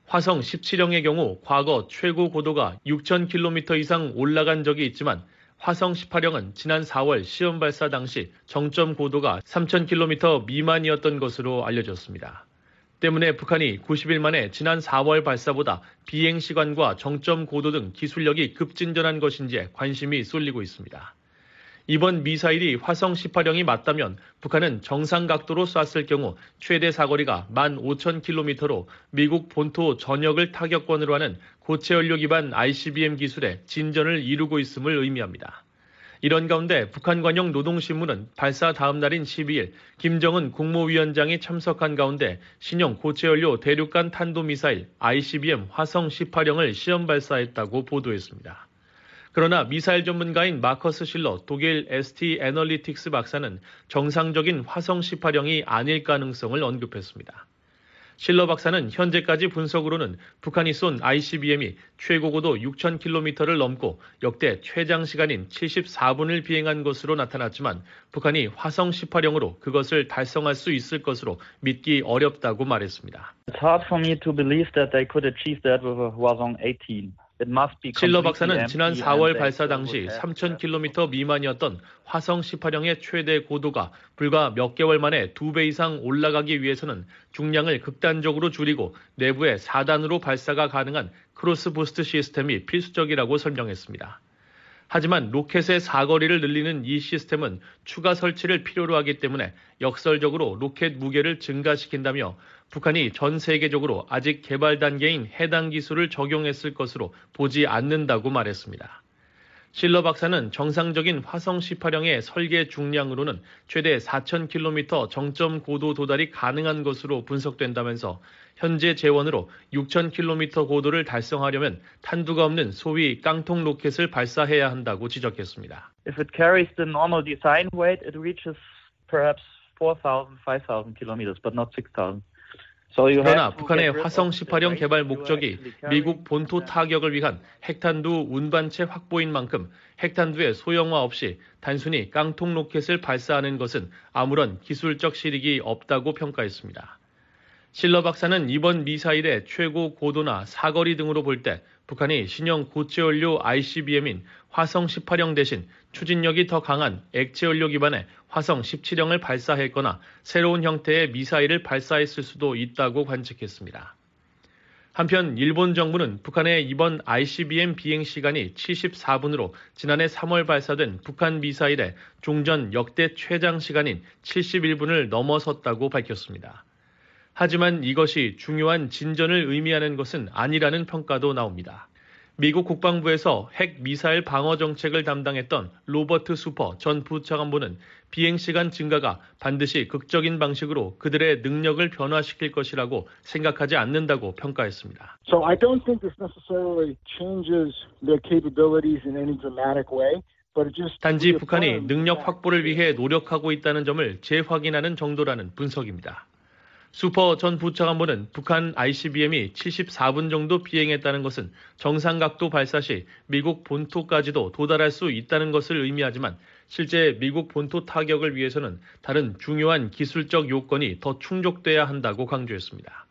Speaker 19: 화성 17형의 경우 과거 최고 고도가 6,000km 이상 올라간 적이 있지만 화성 18형은 지난 4월 시험 발사 당시 정점 고도가 3,000km 미만이었던 것으로 알려졌습니다. 때문에 북한이 90일 만에 지난 4월 발사보다 비행 시간과 정점 고도 등 기술력이 급진전한 것인지에 관심이 쏠리고 있습니다. 이번 미사일이 화성 18형이 맞다면 북한은 정상 각도로 쐈을 경우 최대 사거리가 15,000km로 미국 본토 전역을 타격권으로 하는 고체 연료 기반 ICBM 기술에 진전을 이루고 있음을 의미합니다. 이런 가운데 북한 관영 노동신문은 발사 다음 날인 12일 김정은 국무위원장이 참석한 가운데 신형 고체연료 대륙간 탄도미사일 ICBM 화성 18형을 시험 발사했다고 보도했습니다. 그러나 미사일 전문가인 마커스 실러 독일 ST 애널리틱스 박사는 정상적인 화성 18형이 아닐 가능성을 언급했습니다. 실러 박사는 현재까지 분석으로는 북한이 쏜 ICBM이 최고 고도 6,000km를 넘고 역대 최장 시간인 74분을 비행한 것으로 나타났지만 북한이 화성 18형으로 그것을 달성할 수 있을 것으로 믿기 어렵다고 말했습니다.
Speaker 21: It's hard for me to believe that they could achieve that with a Hwasong 18.
Speaker 19: 실러 박사는 지난 4월 발사 당시 3,000km 미만이었던 화성 18형의 최대 고도가 불과 몇 개월 만에 두배 이상 올라가기 위해서는 중량을 극단적으로 줄이고 내부에 4단으로 발사가 가능한 cross boost 시스템이 필수적이라고 설명했습니다. 하지만 로켓의 사거리를 늘리는 이 시스템은 추가 설치를 필요로 하기 때문에 역설적으로 로켓 무게를 증가시킨다며 북한이 전 세계적으로 아직 개발 단계인 해당 기술을 적용했을 것으로 보지 않는다고 말했습니다. 실러 박사는 정상적인 화성 18형의 설계 중량으로는 최대 4,000km 정점 고도 도달이 가능한 것으로 분석된다면서 현재 재원으로 6,000km 고도를 달성하려면 탄두가 없는 소위 깡통 로켓을 발사해야 한다고 지적했습니다.
Speaker 21: If it carries the normal design weight, it reaches perhaps 4,000, 5,000 kilometers, but not 6,000.
Speaker 19: 그러나 북한의 화성 18형 개발 목적이 미국 본토 타격을 위한 핵탄두 운반체 확보인 만큼 핵탄두의 소형화 없이 단순히 깡통 로켓을 발사하는 것은 아무런 기술적 실익이 없다고 평가했습니다. 실러 박사는 이번 미사일의 최고 고도나 사거리 등으로 볼 때 북한이 신형 고체연료 ICBM인 화성 18형 대신 추진력이 더 강한 액체연료 기반의 화성 17형을 발사했거나 새로운 형태의 미사일을 발사했을 수도 있다고 관측했습니다. 한편 일본 정부는 북한의 이번 ICBM 비행 시간이 74분으로 지난해 3월 발사된 북한 미사일의 종전 역대 최장 시간인 71분을 넘어섰다고 밝혔습니다. 하지만 이것이 중요한 진전을 의미하는 것은 아니라는 평가도 나옵니다. 미국 국방부에서 핵 미사일 방어 정책을 담당했던 로버트 수퍼 전 부차관보는 비행 시간 증가가 반드시 극적인 방식으로 그들의 능력을 변화시킬 것이라고 생각하지 않는다고 평가했습니다.
Speaker 22: So I don't think this necessarily changes their capabilities in any dramatic way.
Speaker 19: 단지 북한이 능력 확보를 위해 노력하고 있다는 점을 재확인하는 정도라는 분석입니다. 수퍼 전 부차관보는 북한 ICBM이 74분 정도 비행했다는 것은 정상각도 발사 시 미국 본토까지도 도달할 수 있다는 것을 의미하지만 실제 미국 본토 타격을 위해서는 다른 중요한 기술적 요건이 더 충족돼야 한다고 강조했습니다.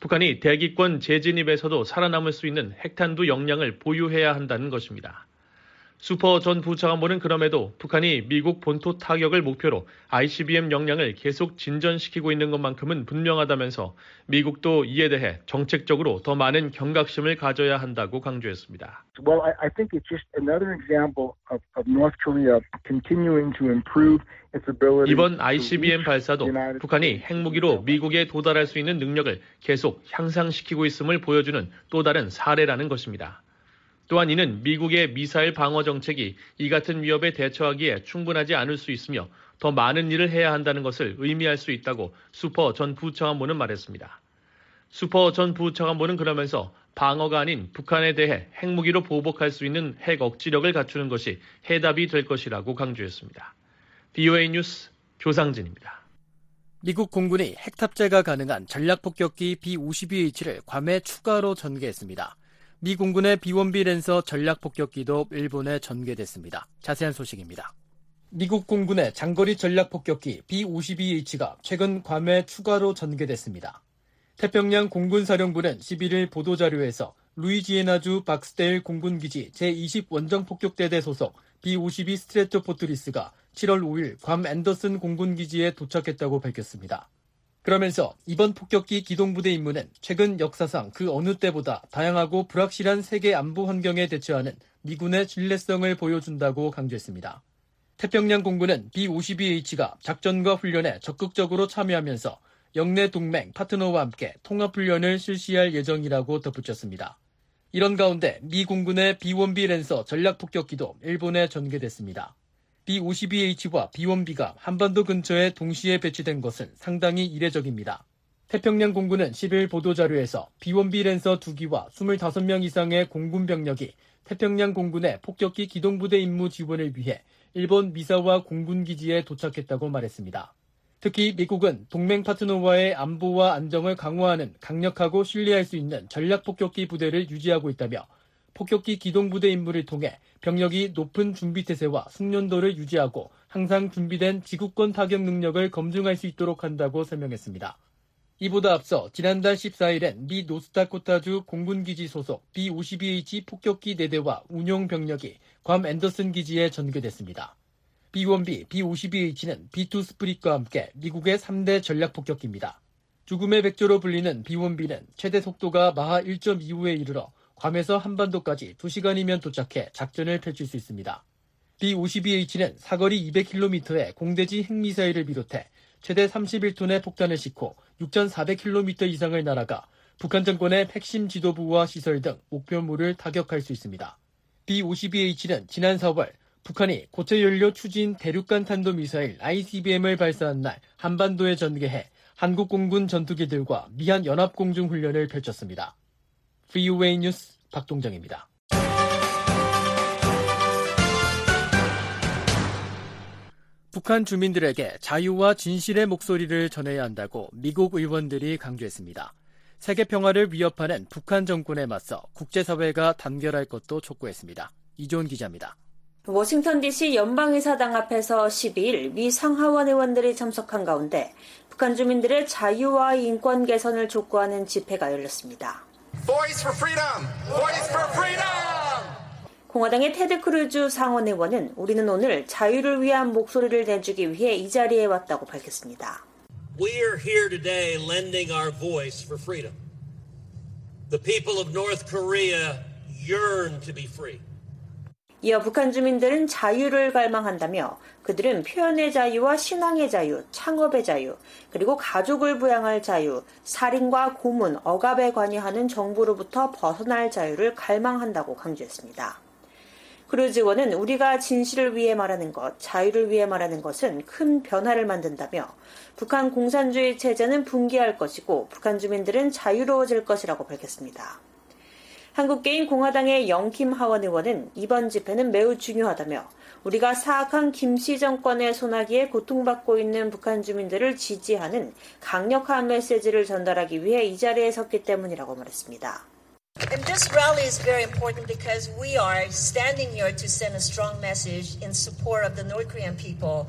Speaker 19: 북한이 대기권 재진입에서도 살아남을 수 있는 핵탄두 역량을 보유해야 한다는 것입니다. 수퍼 전 부차관보는 그럼에도 북한이 미국 본토 타격을 목표로 ICBM 역량을 계속 진전시키고 있는 것만큼은 분명하다면서 미국도 이에 대해 정책적으로 더 많은 경각심을 가져야 한다고 강조했습니다.
Speaker 22: Well, I, think it's just another example of, of North Korea continuing to improve its ability.
Speaker 19: 이번 ICBM 발사도 북한이 핵무기로 미국에 도달할 수 있는 능력을 계속 향상시키고 있음을 보여주는 또 다른 사례라는 것입니다. 또한 이는 미국의 미사일 방어 정책이 이 같은 위협에 대처하기에 충분하지 않을 수 있으며 더 많은 일을 해야 한다는 것을 의미할 수 있다고 수퍼 전 부차관보는 말했습니다. 수퍼 전 부차관보는 그러면서 방어가 아닌 북한에 대해 핵무기로 보복할 수 있는 핵 억지력을 갖추는 것이 해답이 될 것이라고 강조했습니다. VOA 뉴스 조상진입니다.
Speaker 3: 미국 공군이 핵 탑재가 가능한 전략폭격기 B-52H를 괌에 추가로 전개했습니다. 미 공군의 B-1B 랜서 전략 폭격기도 일본에 전개됐습니다. 자세한 소식입니다. 미국 공군의 장거리 전략 폭격기 B-52H가 최근 괌에 추가로 전개됐습니다. 태평양 공군 사령부는 11일 보도자료에서 루이지애나주 박스데일 공군기지 제20 원정 폭격대대 소속 B-52 스트래토포트리스가 7월 5일 괌 앤더슨 공군기지에 도착했다고 밝혔습니다. 그러면서 이번 폭격기 기동부대 임무는 최근 역사상 그 어느 때보다 다양하고 불확실한 세계 안보 환경에 대처하는 미군의 신뢰성을 보여준다고 강조했습니다. 태평양 공군은 B-52H가 작전과 훈련에 적극적으로 참여하면서 영내 동맹 파트너와 함께 통합훈련을 실시할 예정이라고 덧붙였습니다. 이런 가운데 미 공군의 B-1B 랜서 전략폭격기도 일본에 전개됐습니다. B-52H와 B-1B가 한반도 근처에 동시에 배치된 것은 상당히 이례적입니다. 태평양 공군은 10일 보도자료에서 B-1B 랜서 2기와 25명 이상의 공군 병력이 태평양 공군의 폭격기 기동부대 임무 지원을 위해 일본 미사와 공군 기지에 도착했다고 말했습니다. 특히 미국은 동맹 파트너와의 안보와 안정을 강화하는 강력하고 신뢰할 수 있는 전략 폭격기 부대를 유지하고 있다며 폭격기 기동부대 임무를 통해 병력이 높은 준비 태세와 숙련도를 유지하고 항상 준비된 지구권 타격 능력을 검증할 수 있도록 한다고 설명했습니다. 이보다 앞서 지난달 14일엔 미 노스다코타주 공군기지 소속 B-52H 폭격기 4대와 운용 병력이 괌 앤더슨 기지에 전개됐습니다. B-1B, B-52H는 B-2 스프릿과 함께 미국의 3대 전략 폭격기입니다. 죽음의 백조로 불리는 B-1B는 최대 속도가 마하 1.25에 이르러 괌에서 한반도까지 2시간이면 도착해 작전을 펼칠 수 있습니다. B-52H는 사거리 200km의 공대지 핵미사일을 비롯해 최대 31톤의 폭탄을 싣고 6,400km 이상을 날아가 북한 정권의 핵심 지도부와 시설 등 목표물을 타격할 수 있습니다. B-52H는 지난 4월 북한이 고체 연료 추진 대륙간 탄도미사일 ICBM을 발사한 날 한반도에 전개해 한국 공군 전투기들과 미한 연합공중 훈련을 펼쳤습니다. VOA 뉴스 박동정입니다. 북한 주민들에게 자유와 진실의 목소리를 전해야 한다고 미국 의원들이 강조했습니다. 세계 평화를 위협하는 북한 정권에 맞서 국제사회가 단결할 것도 촉구했습니다. 이조은 기자입니다.
Speaker 12: 워싱턴 DC 연방의사당 앞에서 12일 미 상하원 의원들이 참석한 가운데 북한 주민들의 자유와 인권 개선을 촉구하는 집회가 열렸습니다. Voice for freedom! Voice for freedom! 공화당의 테드 크루즈 상원 의원은 우리는 오늘 자유를 위한 목소리를 내주기 위해 이 자리에 왔다고 밝혔습니다.
Speaker 23: We are here today lending our voice for freedom. The people of North Korea yearn to be free.
Speaker 12: 이어 북한 주민들은 자유를 갈망한다며 그들은 표현의 자유와 신앙의 자유, 창업의 자유, 그리고 가족을 부양할 자유, 살인과 고문, 억압에 관여하는 정부로부터 벗어날 자유를 갈망한다고 강조했습니다. 크루즈원은 우리가 진실을 위해 말하는 것, 자유를 위해 말하는 것은 큰 변화를 만든다며 북한 공산주의 체제는 붕괴할 것이고 북한 주민들은 자유로워질 것이라고 밝혔습니다. 한국개인 공화당의 영킴 하원 의원은 이번 집회는 매우 중요하다며 우리가 사악한 김씨 정권의 소나기에 고통받고 있는 북한 주민들을 지지하는 강력한 메시지를 전달하기 위해 이 자리에 섰기 때문이라고 말했습니다.
Speaker 24: And this rally is very important because we are standing here to send a strong message in support of the North Korean people.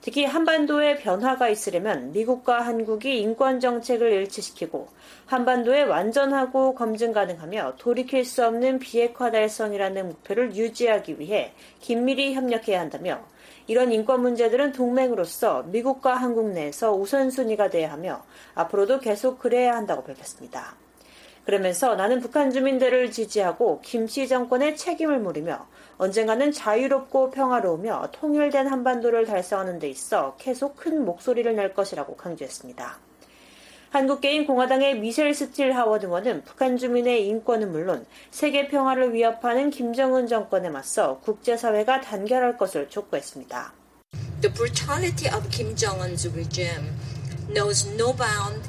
Speaker 12: 특히 한반도에 변화가 있으려면 미국과 한국이 인권 정책을 일치시키고 한반도에 완전하고 검증 가능하며 돌이킬 수 없는 비핵화 달성이라는 목표를 유지하기 위해 긴밀히 협력해야 한다며 이런 인권 문제들은 동맹으로서 미국과 한국 내에서 우선순위가 돼야 하며 앞으로도 계속 그래야 한다고 밝혔습니다. 그러면서 나는 북한 주민들을 지지하고 김씨 정권의 책임을 물으며 언젠가는 자유롭고 평화로우며 통일된 한반도를 달성하는 데 있어 계속 큰 목소리를 낼 것이라고 강조했습니다. 한국계인 공화당의 미셸 스틸 하원 의원은 북한 주민의 인권은 물론 세계 평화를 위협하는 김정은 정권에 맞서 국제사회가 단결할 것을 촉구했습니다.
Speaker 25: The brutality of Kim Jong-un's regime knows no bound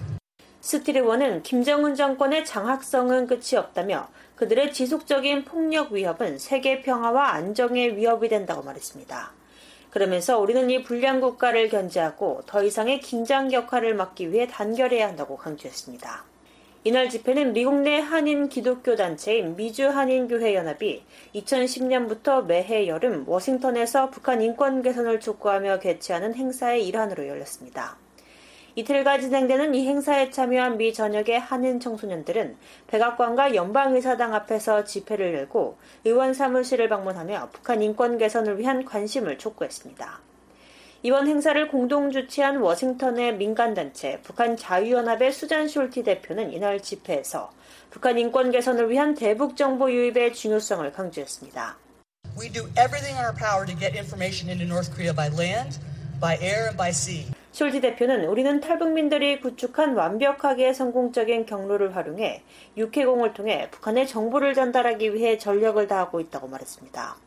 Speaker 12: 스틸 의원은 김정은 정권의 잔학성은 끝이 없다며 그들의 지속적인 폭력 위협은 세계 평화와 안정에 위협이 된다고 말했습니다. 그러면서 우리는 이 불량 국가를 견제하고 더 이상의 긴장 격화를 막기 위해 단결해야 한다고 강조했습니다. 이날 집회는 미국 내 한인 기독교 단체인 미주 한인교회 연합이 2010년부터 매해 여름 워싱턴에서 북한 인권 개선을 촉구하며 개최하는 행사의 일환으로 열렸습니다. 이틀간 진행되는 이 행사에 참여한 미 전역의 한인 청소년들은 백악관과 연방의사당 앞에서 집회를 열고 의원 사무실을 방문하며 북한 인권 개선을 위한 관심을 촉구했습니다. 이번 행사를 공동 주최한 워싱턴의 민간단체 북한 자유연합의 수잔 숄티 대표는 이날 집회에서 북한 인권 개선을 위한 대북 정보 유입의 중요성을 강조했습니다.
Speaker 26: We do everything in our power to get information into North Korea by land, by air, and by sea.
Speaker 12: 숄지 대표는 우리는 탈북민들이 구축한 완벽하게 성공적인 경로를 활용해 육해공을 통해 북한에 정보를 전달하기 위해 전력을 다하고 있다고 말했습니다.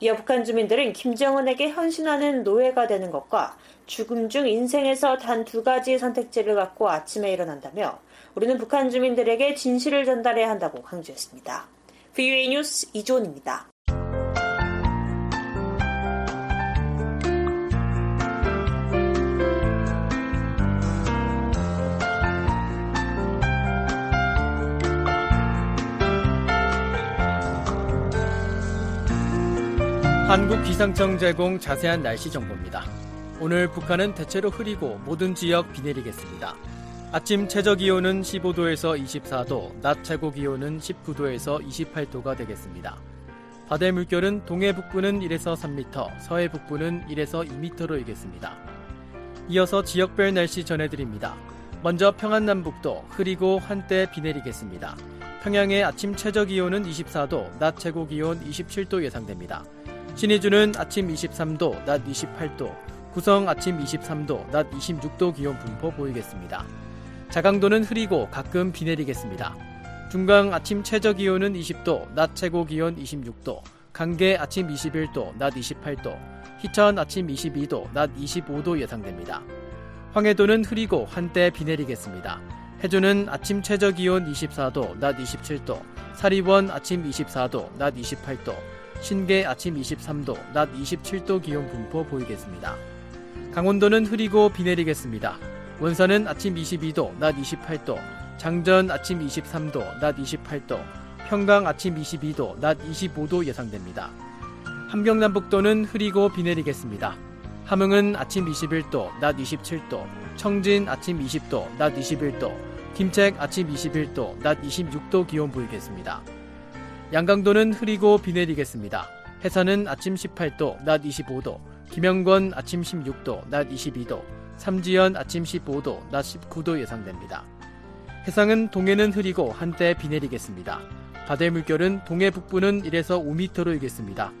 Speaker 12: 이어 북한 주민들은 김정은에게 헌신하는 노예가 되는 것과 죽음 중 인생에서 단 두 가지 선택지를 갖고 아침에 일어난다며 우리는 북한 주민들에게 진실을 전달해야 한다고 강조했습니다. VOA 뉴스 이존입니다.
Speaker 3: 한국 기상청 제공 자세한 날씨 정보입니다. 오늘 북한은 대체로 흐리고 모든 지역 비 내리겠습니다. 아침 최저 기온은 15도에서 24도, 낮 최고 기온은 19도에서 28도가 되겠습니다. 바다의 물결은 동해 북부는 1에서 3m, 서해 북부는 1에서 2m로 이겠습니다. 이어서 지역별 날씨 전해드립니다. 먼저 평안남북도 흐리고 한때 비 내리겠습니다. 평양의 아침 최저 기온은 24도, 낮 최고 기온 27도 예상됩니다. 신의주는 아침 23도, 낮 28도, 구성 아침 23도, 낮 26도 기온 분포 보이겠습니다. 자강도는 흐리고 가끔 비 내리겠습니다. 중강 아침 최저 기온은 20도, 낮 최고 기온 26도, 강계 아침 21도, 낮 28도, 희천 아침 22도, 낮 25도 예상됩니다. 황해도는 흐리고 한때 비 내리겠습니다. 해주는 아침 최저 기온 24도, 낮 27도, 사리원 아침 24도, 낮 28도, 신계 아침 23도, 낮 27도 기온 분포 보이겠습니다. 강원도는 흐리고 비 내리겠습니다. 원산은 아침 22도, 낮 28도, 장전 아침 23도, 낮 28도, 평강 아침 22도, 낮 25도 예상됩니다. 함경남북도는 흐리고 비 내리겠습니다. 함흥은 아침 21도, 낮 27도, 청진 아침 20도, 낮 21도, 김책 아침 21도, 낮 26도 기온 보이겠습니다. 양강도는 흐리고 비 내리겠습니다. 해산은 아침 18도, 낮 25도, 김영건 아침 16도, 낮 22도, 삼지연 아침 15도, 낮 19도 예상됩니다. 해상은 동해는 흐리고 한때 비 내리겠습니다. 바다의 물결은 동해 북부는 1에서 5m로 이겠습니다.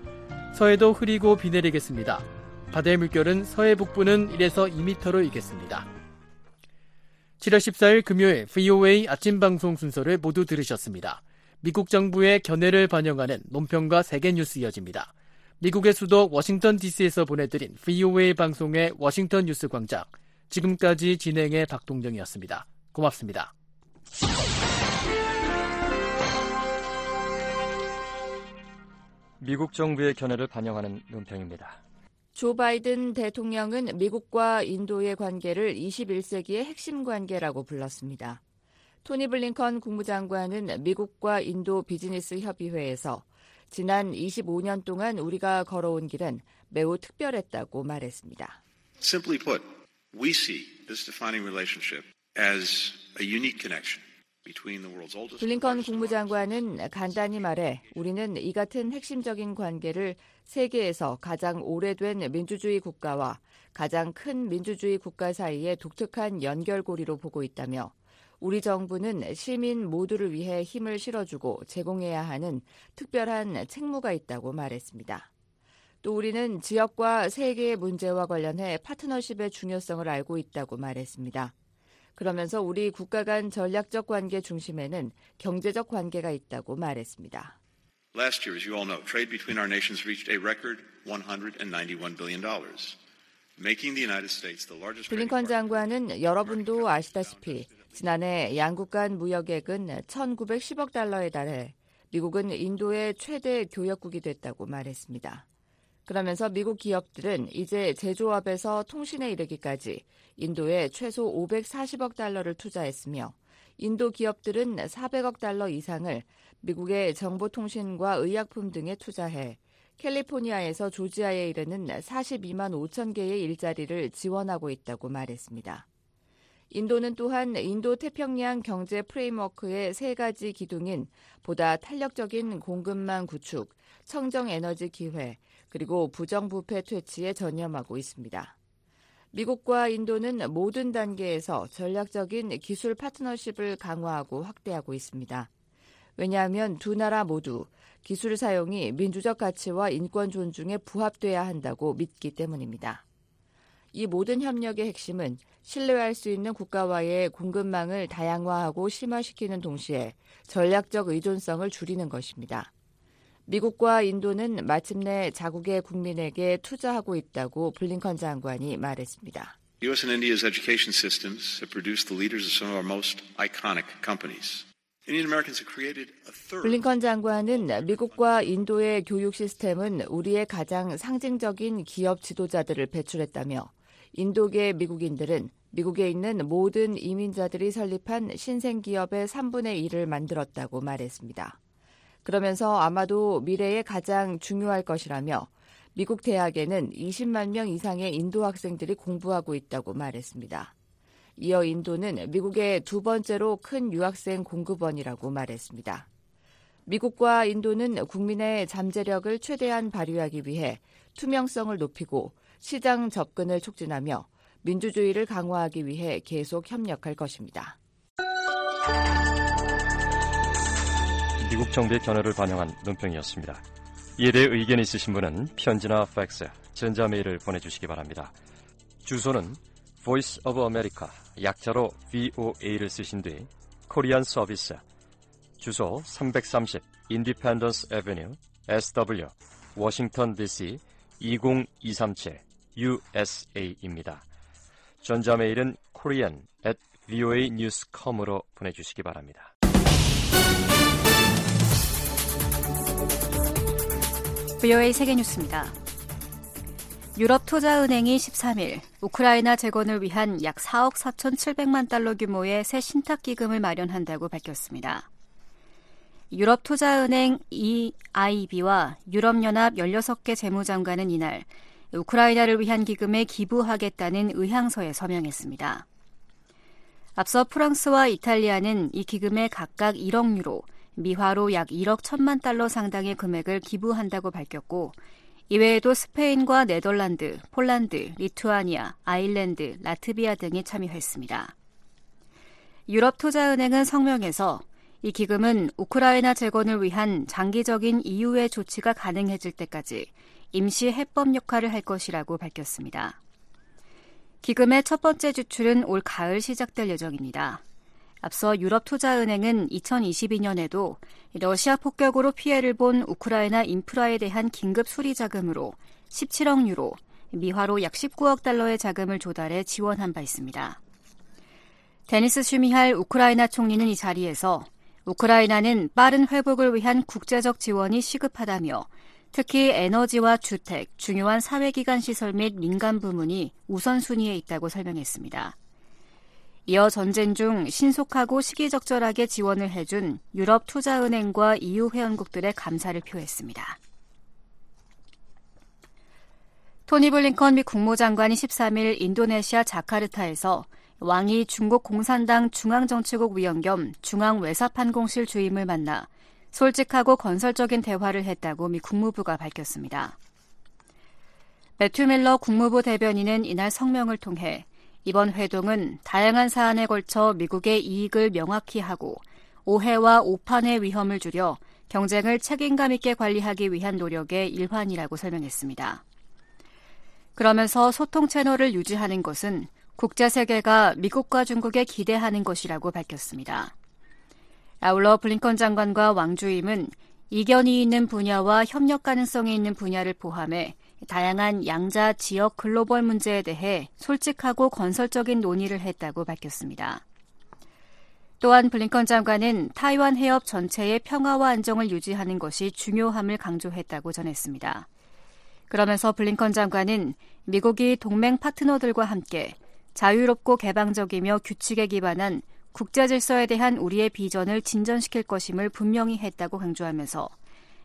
Speaker 3: 서해도 흐리고 비 내리겠습니다. 바다의 물결은 서해 북부는 1에서 2m로 이겠습니다. 7월 14일 금요일 VOA 아침 방송 순서를 모두 들으셨습니다. 미국 정부의 견해를 반영하는 논평과 세계 뉴스 이어집니다. 미국의 수도 워싱턴 DC에서 보내드린 VOA 방송의 워싱턴 뉴스 광장. 지금까지 진행의 박동정이었습니다. 고맙습니다.
Speaker 27: 미국 정부의 견해를 반영하는 논평입니다.
Speaker 15: 조 바이든 대통령은 미국과 인도의 관계를 21세기의 핵심 관계라고 불렀습니다. 토니 블링컨 국무장관은 미국과 인도 비즈니스 협의회에서 지난 25년 동안 우리가 걸어온 길은 매우 특별했다고 말했습니다.
Speaker 28: Simply put, we see this defining relationship as a unique connection.
Speaker 29: 블링컨 국무장관은 간단히 말해 우리는 이 같은 핵심적인 관계를 세계에서 가장 오래된 민주주의 국가와 가장 큰 민주주의 국가 사이의 독특한 연결고리로 보고 있다며 우리 정부는 시민 모두를 위해 힘을 실어주고 제공해야 하는 특별한 책무가 있다고 말했습니다. 또 우리는 지역과 세계의 문제와 관련해 파트너십의 중요성을 알고 있다고 말했습니다. 그러면서 우리 국가 간 전략적 관계 중심에는 경제적 관계가 있다고 말했습니다.
Speaker 28: Last year, as you all know, trade between our nations reached a record $191 billion.
Speaker 29: 블링컨 장관은 여러분도 아시다시피 지난해 양국 간 무역액은 1,910억 달러에 달해 미국은 인도의 최대 교역국이 됐다고 말했습니다. 그러면서 미국 기업들은 이제 제조업에서 통신에 이르기까지 인도에 최소 540억 달러를 투자했으며 인도 기업들은 400억 달러 이상을 미국의 정보통신과 의약품 등에 투자해 캘리포니아에서 조지아에 이르는 42만 5천 개의 일자리를 지원하고 있다고 말했습니다. 인도는 또한 인도 태평양 경제 프레임워크의 세 가지 기둥인 보다 탄력적인 공급망 구축, 청정 에너지 기회, 그리고 부정부패 퇴치에 전념하고 있습니다. 미국과 인도는 모든 단계에서 전략적인 기술 파트너십을 강화하고 확대하고 있습니다. 왜냐하면 두 나라 모두 기술 사용이 민주적 가치와 인권 존중에 부합돼야 한다고 믿기 때문입니다. 이 모든 협력의 핵심은 신뢰할 수 있는 국가와의 공급망을 다양화하고 심화시키는 동시에 전략적 의존성을 줄이는 것입니다. 미국과 인도는 마침내 자국의 국민에게 투자하고 있다고 블링컨 장관이 말했습니다.
Speaker 28: U.S. and India's education systems have produced the leaders of some of our most iconic companies.
Speaker 29: 블링컨 장관은 미국과 인도의 교육 시스템은 우리의 가장 상징적인 기업 지도자들을 배출했다며 인도계 미국인들은 미국에 있는 모든 이민자들이 설립한 신생 기업의 3분의 1을 만들었다고 말했습니다. 그러면서 아마도 미래에 가장 중요할 것이라며 미국 대학에는 20만 명 이상의 인도 학생들이 공부하고 있다고 말했습니다. 이어 인도는 미국의 두 번째로 큰 유학생 공급원이라고 말했습니다. 미국과 인도는 국민의 잠재력을 최대한 발휘하기 위해 투명성을 높이고 시장 접근을 촉진하며 민주주의를 강화하기 위해 계속 협력할 것입니다.
Speaker 27: 미국 정부의 견해를 반영한 논평이었습니다. 이에 대해 의견 있으신 분은 편지나 팩스, 전자메일을 보내주시기 바랍니다. 주소는 Voice of America, 약자로 VOA를 쓰신 뒤 코리안 서비스, 주소 330 Independence Avenue, SW, 워싱턴 DC 20237 USA입니다. 전자메일은 korean at voanews.com으로 보내주시기 바랍니다.
Speaker 1: VOA 세계뉴스입니다. 유럽 투자은행이 13일 우크라이나 재건을 위한 약 4억 4,700만 달러 규모의 새 신탁기금을 마련한다고 밝혔습니다. 유럽 투자은행 EIB와 유럽연합 16개 재무장관은 이날 우크라이나를 위한 기금에 기부하겠다는 의향서에 서명했습니다. 앞서 프랑스와 이탈리아는 이 기금에 각각 1억 유로, 미화로 약 1억 1천만 달러 상당의 금액을 기부한다고 밝혔고 이외에도 스페인과 네덜란드, 폴란드, 리투아니아, 아일랜드, 라트비아 등이 참여했습니다. 유럽투자은행은 성명에서 이 기금은 우크라이나 재건을 위한 장기적인 이후의 조치가 가능해질 때까지 임시 해법 역할을 할 것이라고 밝혔습니다. 기금의 첫 번째 지출은 올 가을 시작될 예정입니다. 앞서 유럽투자은행은 2022년에도 러시아 폭격으로 피해를 본 우크라이나 인프라에 대한 긴급 수리 자금으로 17억 유로, 미화로 약 19억 달러의 자금을 조달해 지원한 바 있습니다. 데니스 슈미할 우크라이나 총리는 이 자리에서 우크라이나는 빠른 회복을 위한 국제적 지원이 시급하다며 특히 에너지와 주택, 중요한 사회기관 시설 및 민간 부문이 우선순위에 있다고 설명했습니다. 이어 전쟁 중 신속하고 시기적절하게 지원을 해준 유럽 투자은행과 EU 회원국들의 감사를 표했습니다. 토니 블링컨 미 국무장관이 13일 인도네시아 자카르타에서 왕이 중국 공산당 중앙정치국 위원 겸 중앙외사판공실 주임을 만나 솔직하고 건설적인 대화를 했다고 미 국무부가 밝혔습니다. 매튜 밀러 국무부 대변인은 이날 성명을 통해 이번 회동은 다양한 사안에 걸쳐 미국의 이익을 명확히 하고 오해와 오판의 위험을 줄여 경쟁을 책임감 있게 관리하기 위한 노력의 일환이라고 설명했습니다. 그러면서 소통 채널을 유지하는 것은 국제 세계가 미국과 중국에 기대하는 것이라고 밝혔습니다. 아울러 블링컨 장관과 왕 주임은 이견이 있는 분야와 협력 가능성이 있는 분야를 포함해 다양한 양자 지역 글로벌 문제에 대해 솔직하고 건설적인 논의를 했다고 밝혔습니다. 또한 블링컨 장관은 타이완 해협 전체의 평화와 안정을 유지하는 것이 중요함을 강조했다고 전했습니다. 그러면서 블링컨 장관은 미국이 동맹 파트너들과 함께 자유롭고 개방적이며 규칙에 기반한 국제 질서에 대한 우리의 비전을 진전시킬 것임을 분명히 했다고 강조하면서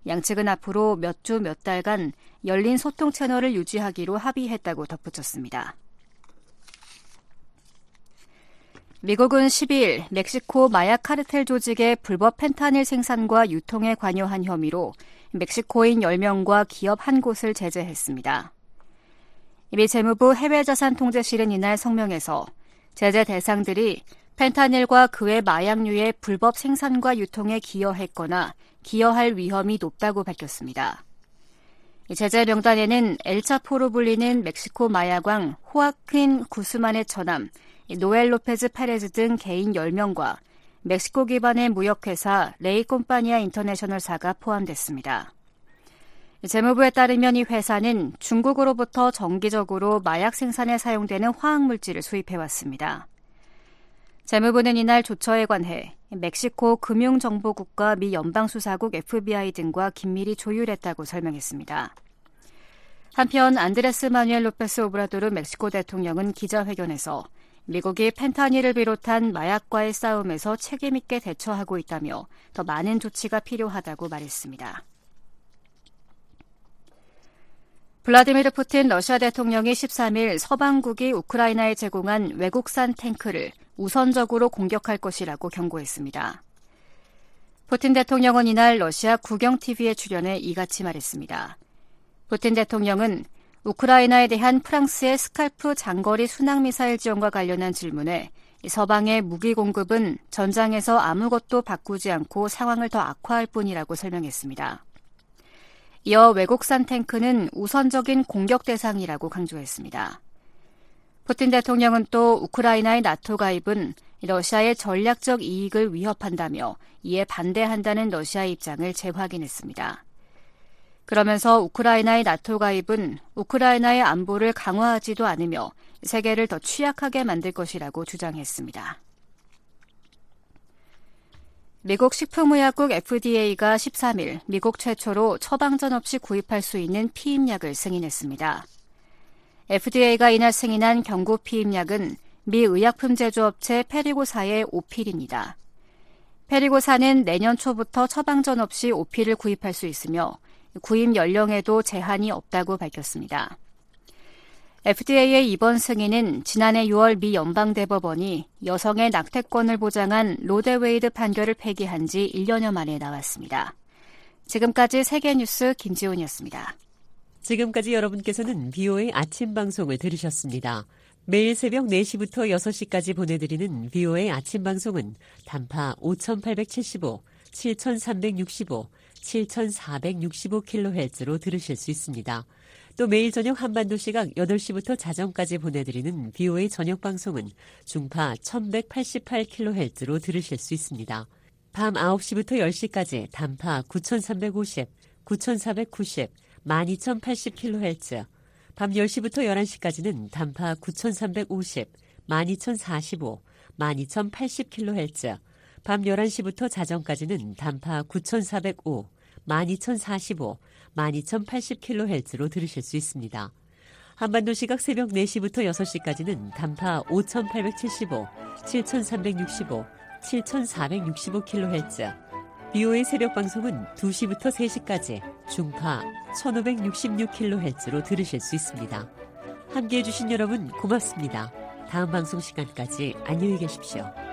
Speaker 1: 양측은 앞으로 몇주몇 달간 열린 소통 채널을 유지하기로 합의했다고 덧붙였습니다. 미국은 12일 멕시코 마약 카르텔 조직의 불법 펜타닐 생산과 유통에 관여한 혐의로 멕시코인 10명과 기업 한 곳을 제재했습니다. 미 재무부 해외자산통제실은 이날 성명에서 제재 대상들이 펜타닐과 그 외 마약류의 불법 생산과 유통에 기여했거나 기여할 위험이 높다고 밝혔습니다. 제재 명단에는 엘차포로 불리는 멕시코 마약왕 호아킨 구스만의 처남 노엘 로페즈 페레즈 등 개인 10명과 멕시코 기반의 무역회사 레이 콤파니아 인터내셔널사가 포함됐습니다. 재무부에 따르면 이 회사는 중국으로부터 정기적으로 마약 생산에 사용되는 화학물질을 수입해왔습니다. 재무부는 이날 조처에 관해 멕시코 금융정보국과 미 연방수사국 FBI 등과 긴밀히 조율했다고 설명했습니다. 한편 안드레스 마누엘 로페스 오브라도르 멕시코 대통령은 기자회견에서 미국이 펜타닐을 비롯한 마약과의 싸움에서 책임있게 대처하고 있다며 더 많은 조치가 필요하다고 말했습니다. 블라디미르 푸틴 러시아 대통령이 13일 서방국이 우크라이나에 제공한 외국산 탱크를 우선적으로 공격할 것이라고 경고했습니다. 푸틴 대통령은 이날 러시아 국영TV에 출연해 이같이 말했습니다. 푸틴 대통령은 우크라이나에 대한 프랑스의 스칼프 장거리 순항 미사일 지원과 관련한 질문에 서방의 무기 공급은 전장에서 아무것도 바꾸지 않고 상황을 더 악화할 뿐이라고 설명했습니다. 이어 외국산 탱크는 우선적인 공격 대상이라고 강조했습니다. 푸틴 대통령은 또 우크라이나의 나토 가입은 러시아의 전략적 이익을 위협한다며 이에 반대한다는 러시아 입장을 재확인했습니다. 그러면서 우크라이나의 나토 가입은 우크라이나의 안보를 강화하지도 않으며 세계를 더 취약하게 만들 것이라고 주장했습니다. 미국 식품의약국 FDA가 13일 미국 최초로 처방전 없이 구입할 수 있는 피임약을 승인했습니다. FDA가 이날 승인한 경고 피임약은 미 의약품 제조업체 페리고사의 오필입니다. 페리고사는 내년 초부터 처방전 없이 오필을 구입할 수 있으며 구입 연령에도 제한이 없다고 밝혔습니다. FDA의 이번 승인은 지난해 6월 미 연방대법원이 여성의 낙태권을 보장한 로데웨이드 판결을 폐기한 지 1년여 만에 나왔습니다. 지금까지 세계뉴스 김지훈이었습니다.
Speaker 30: 지금까지 여러분께서는 BO의 아침 방송을 들으셨습니다. 매일 새벽 4시부터 6시까지 보내드리는 BO의 아침 방송은 단파 5875, 7365, 7465kHz로 들으실 수 있습니다. 또 매일 저녁 한반도 시각 8시부터 자정까지 보내드리는 BOA 저녁 방송은 중파 1188kHz로 들으실 수 있습니다. 밤 9시부터 10시까지 단파 9350, 9490, 12080kHz, 밤 10시부터 11시까지는 단파 9350, 12045, 12080kHz, 밤 11시부터 자정까지는 단파 9405, 12045, 12080kHz로 들으실 수 있습니다. 한반도 시각 새벽 4시부터 6시까지는 단파 5875, 7365, 7465kHz, BO의 새벽 방송은 2시부터 3시까지 중파 1566kHz로 들으실 수 있습니다. 함께 해주신 여러분 고맙습니다. 다음 방송 시간까지 안녕히 계십시오.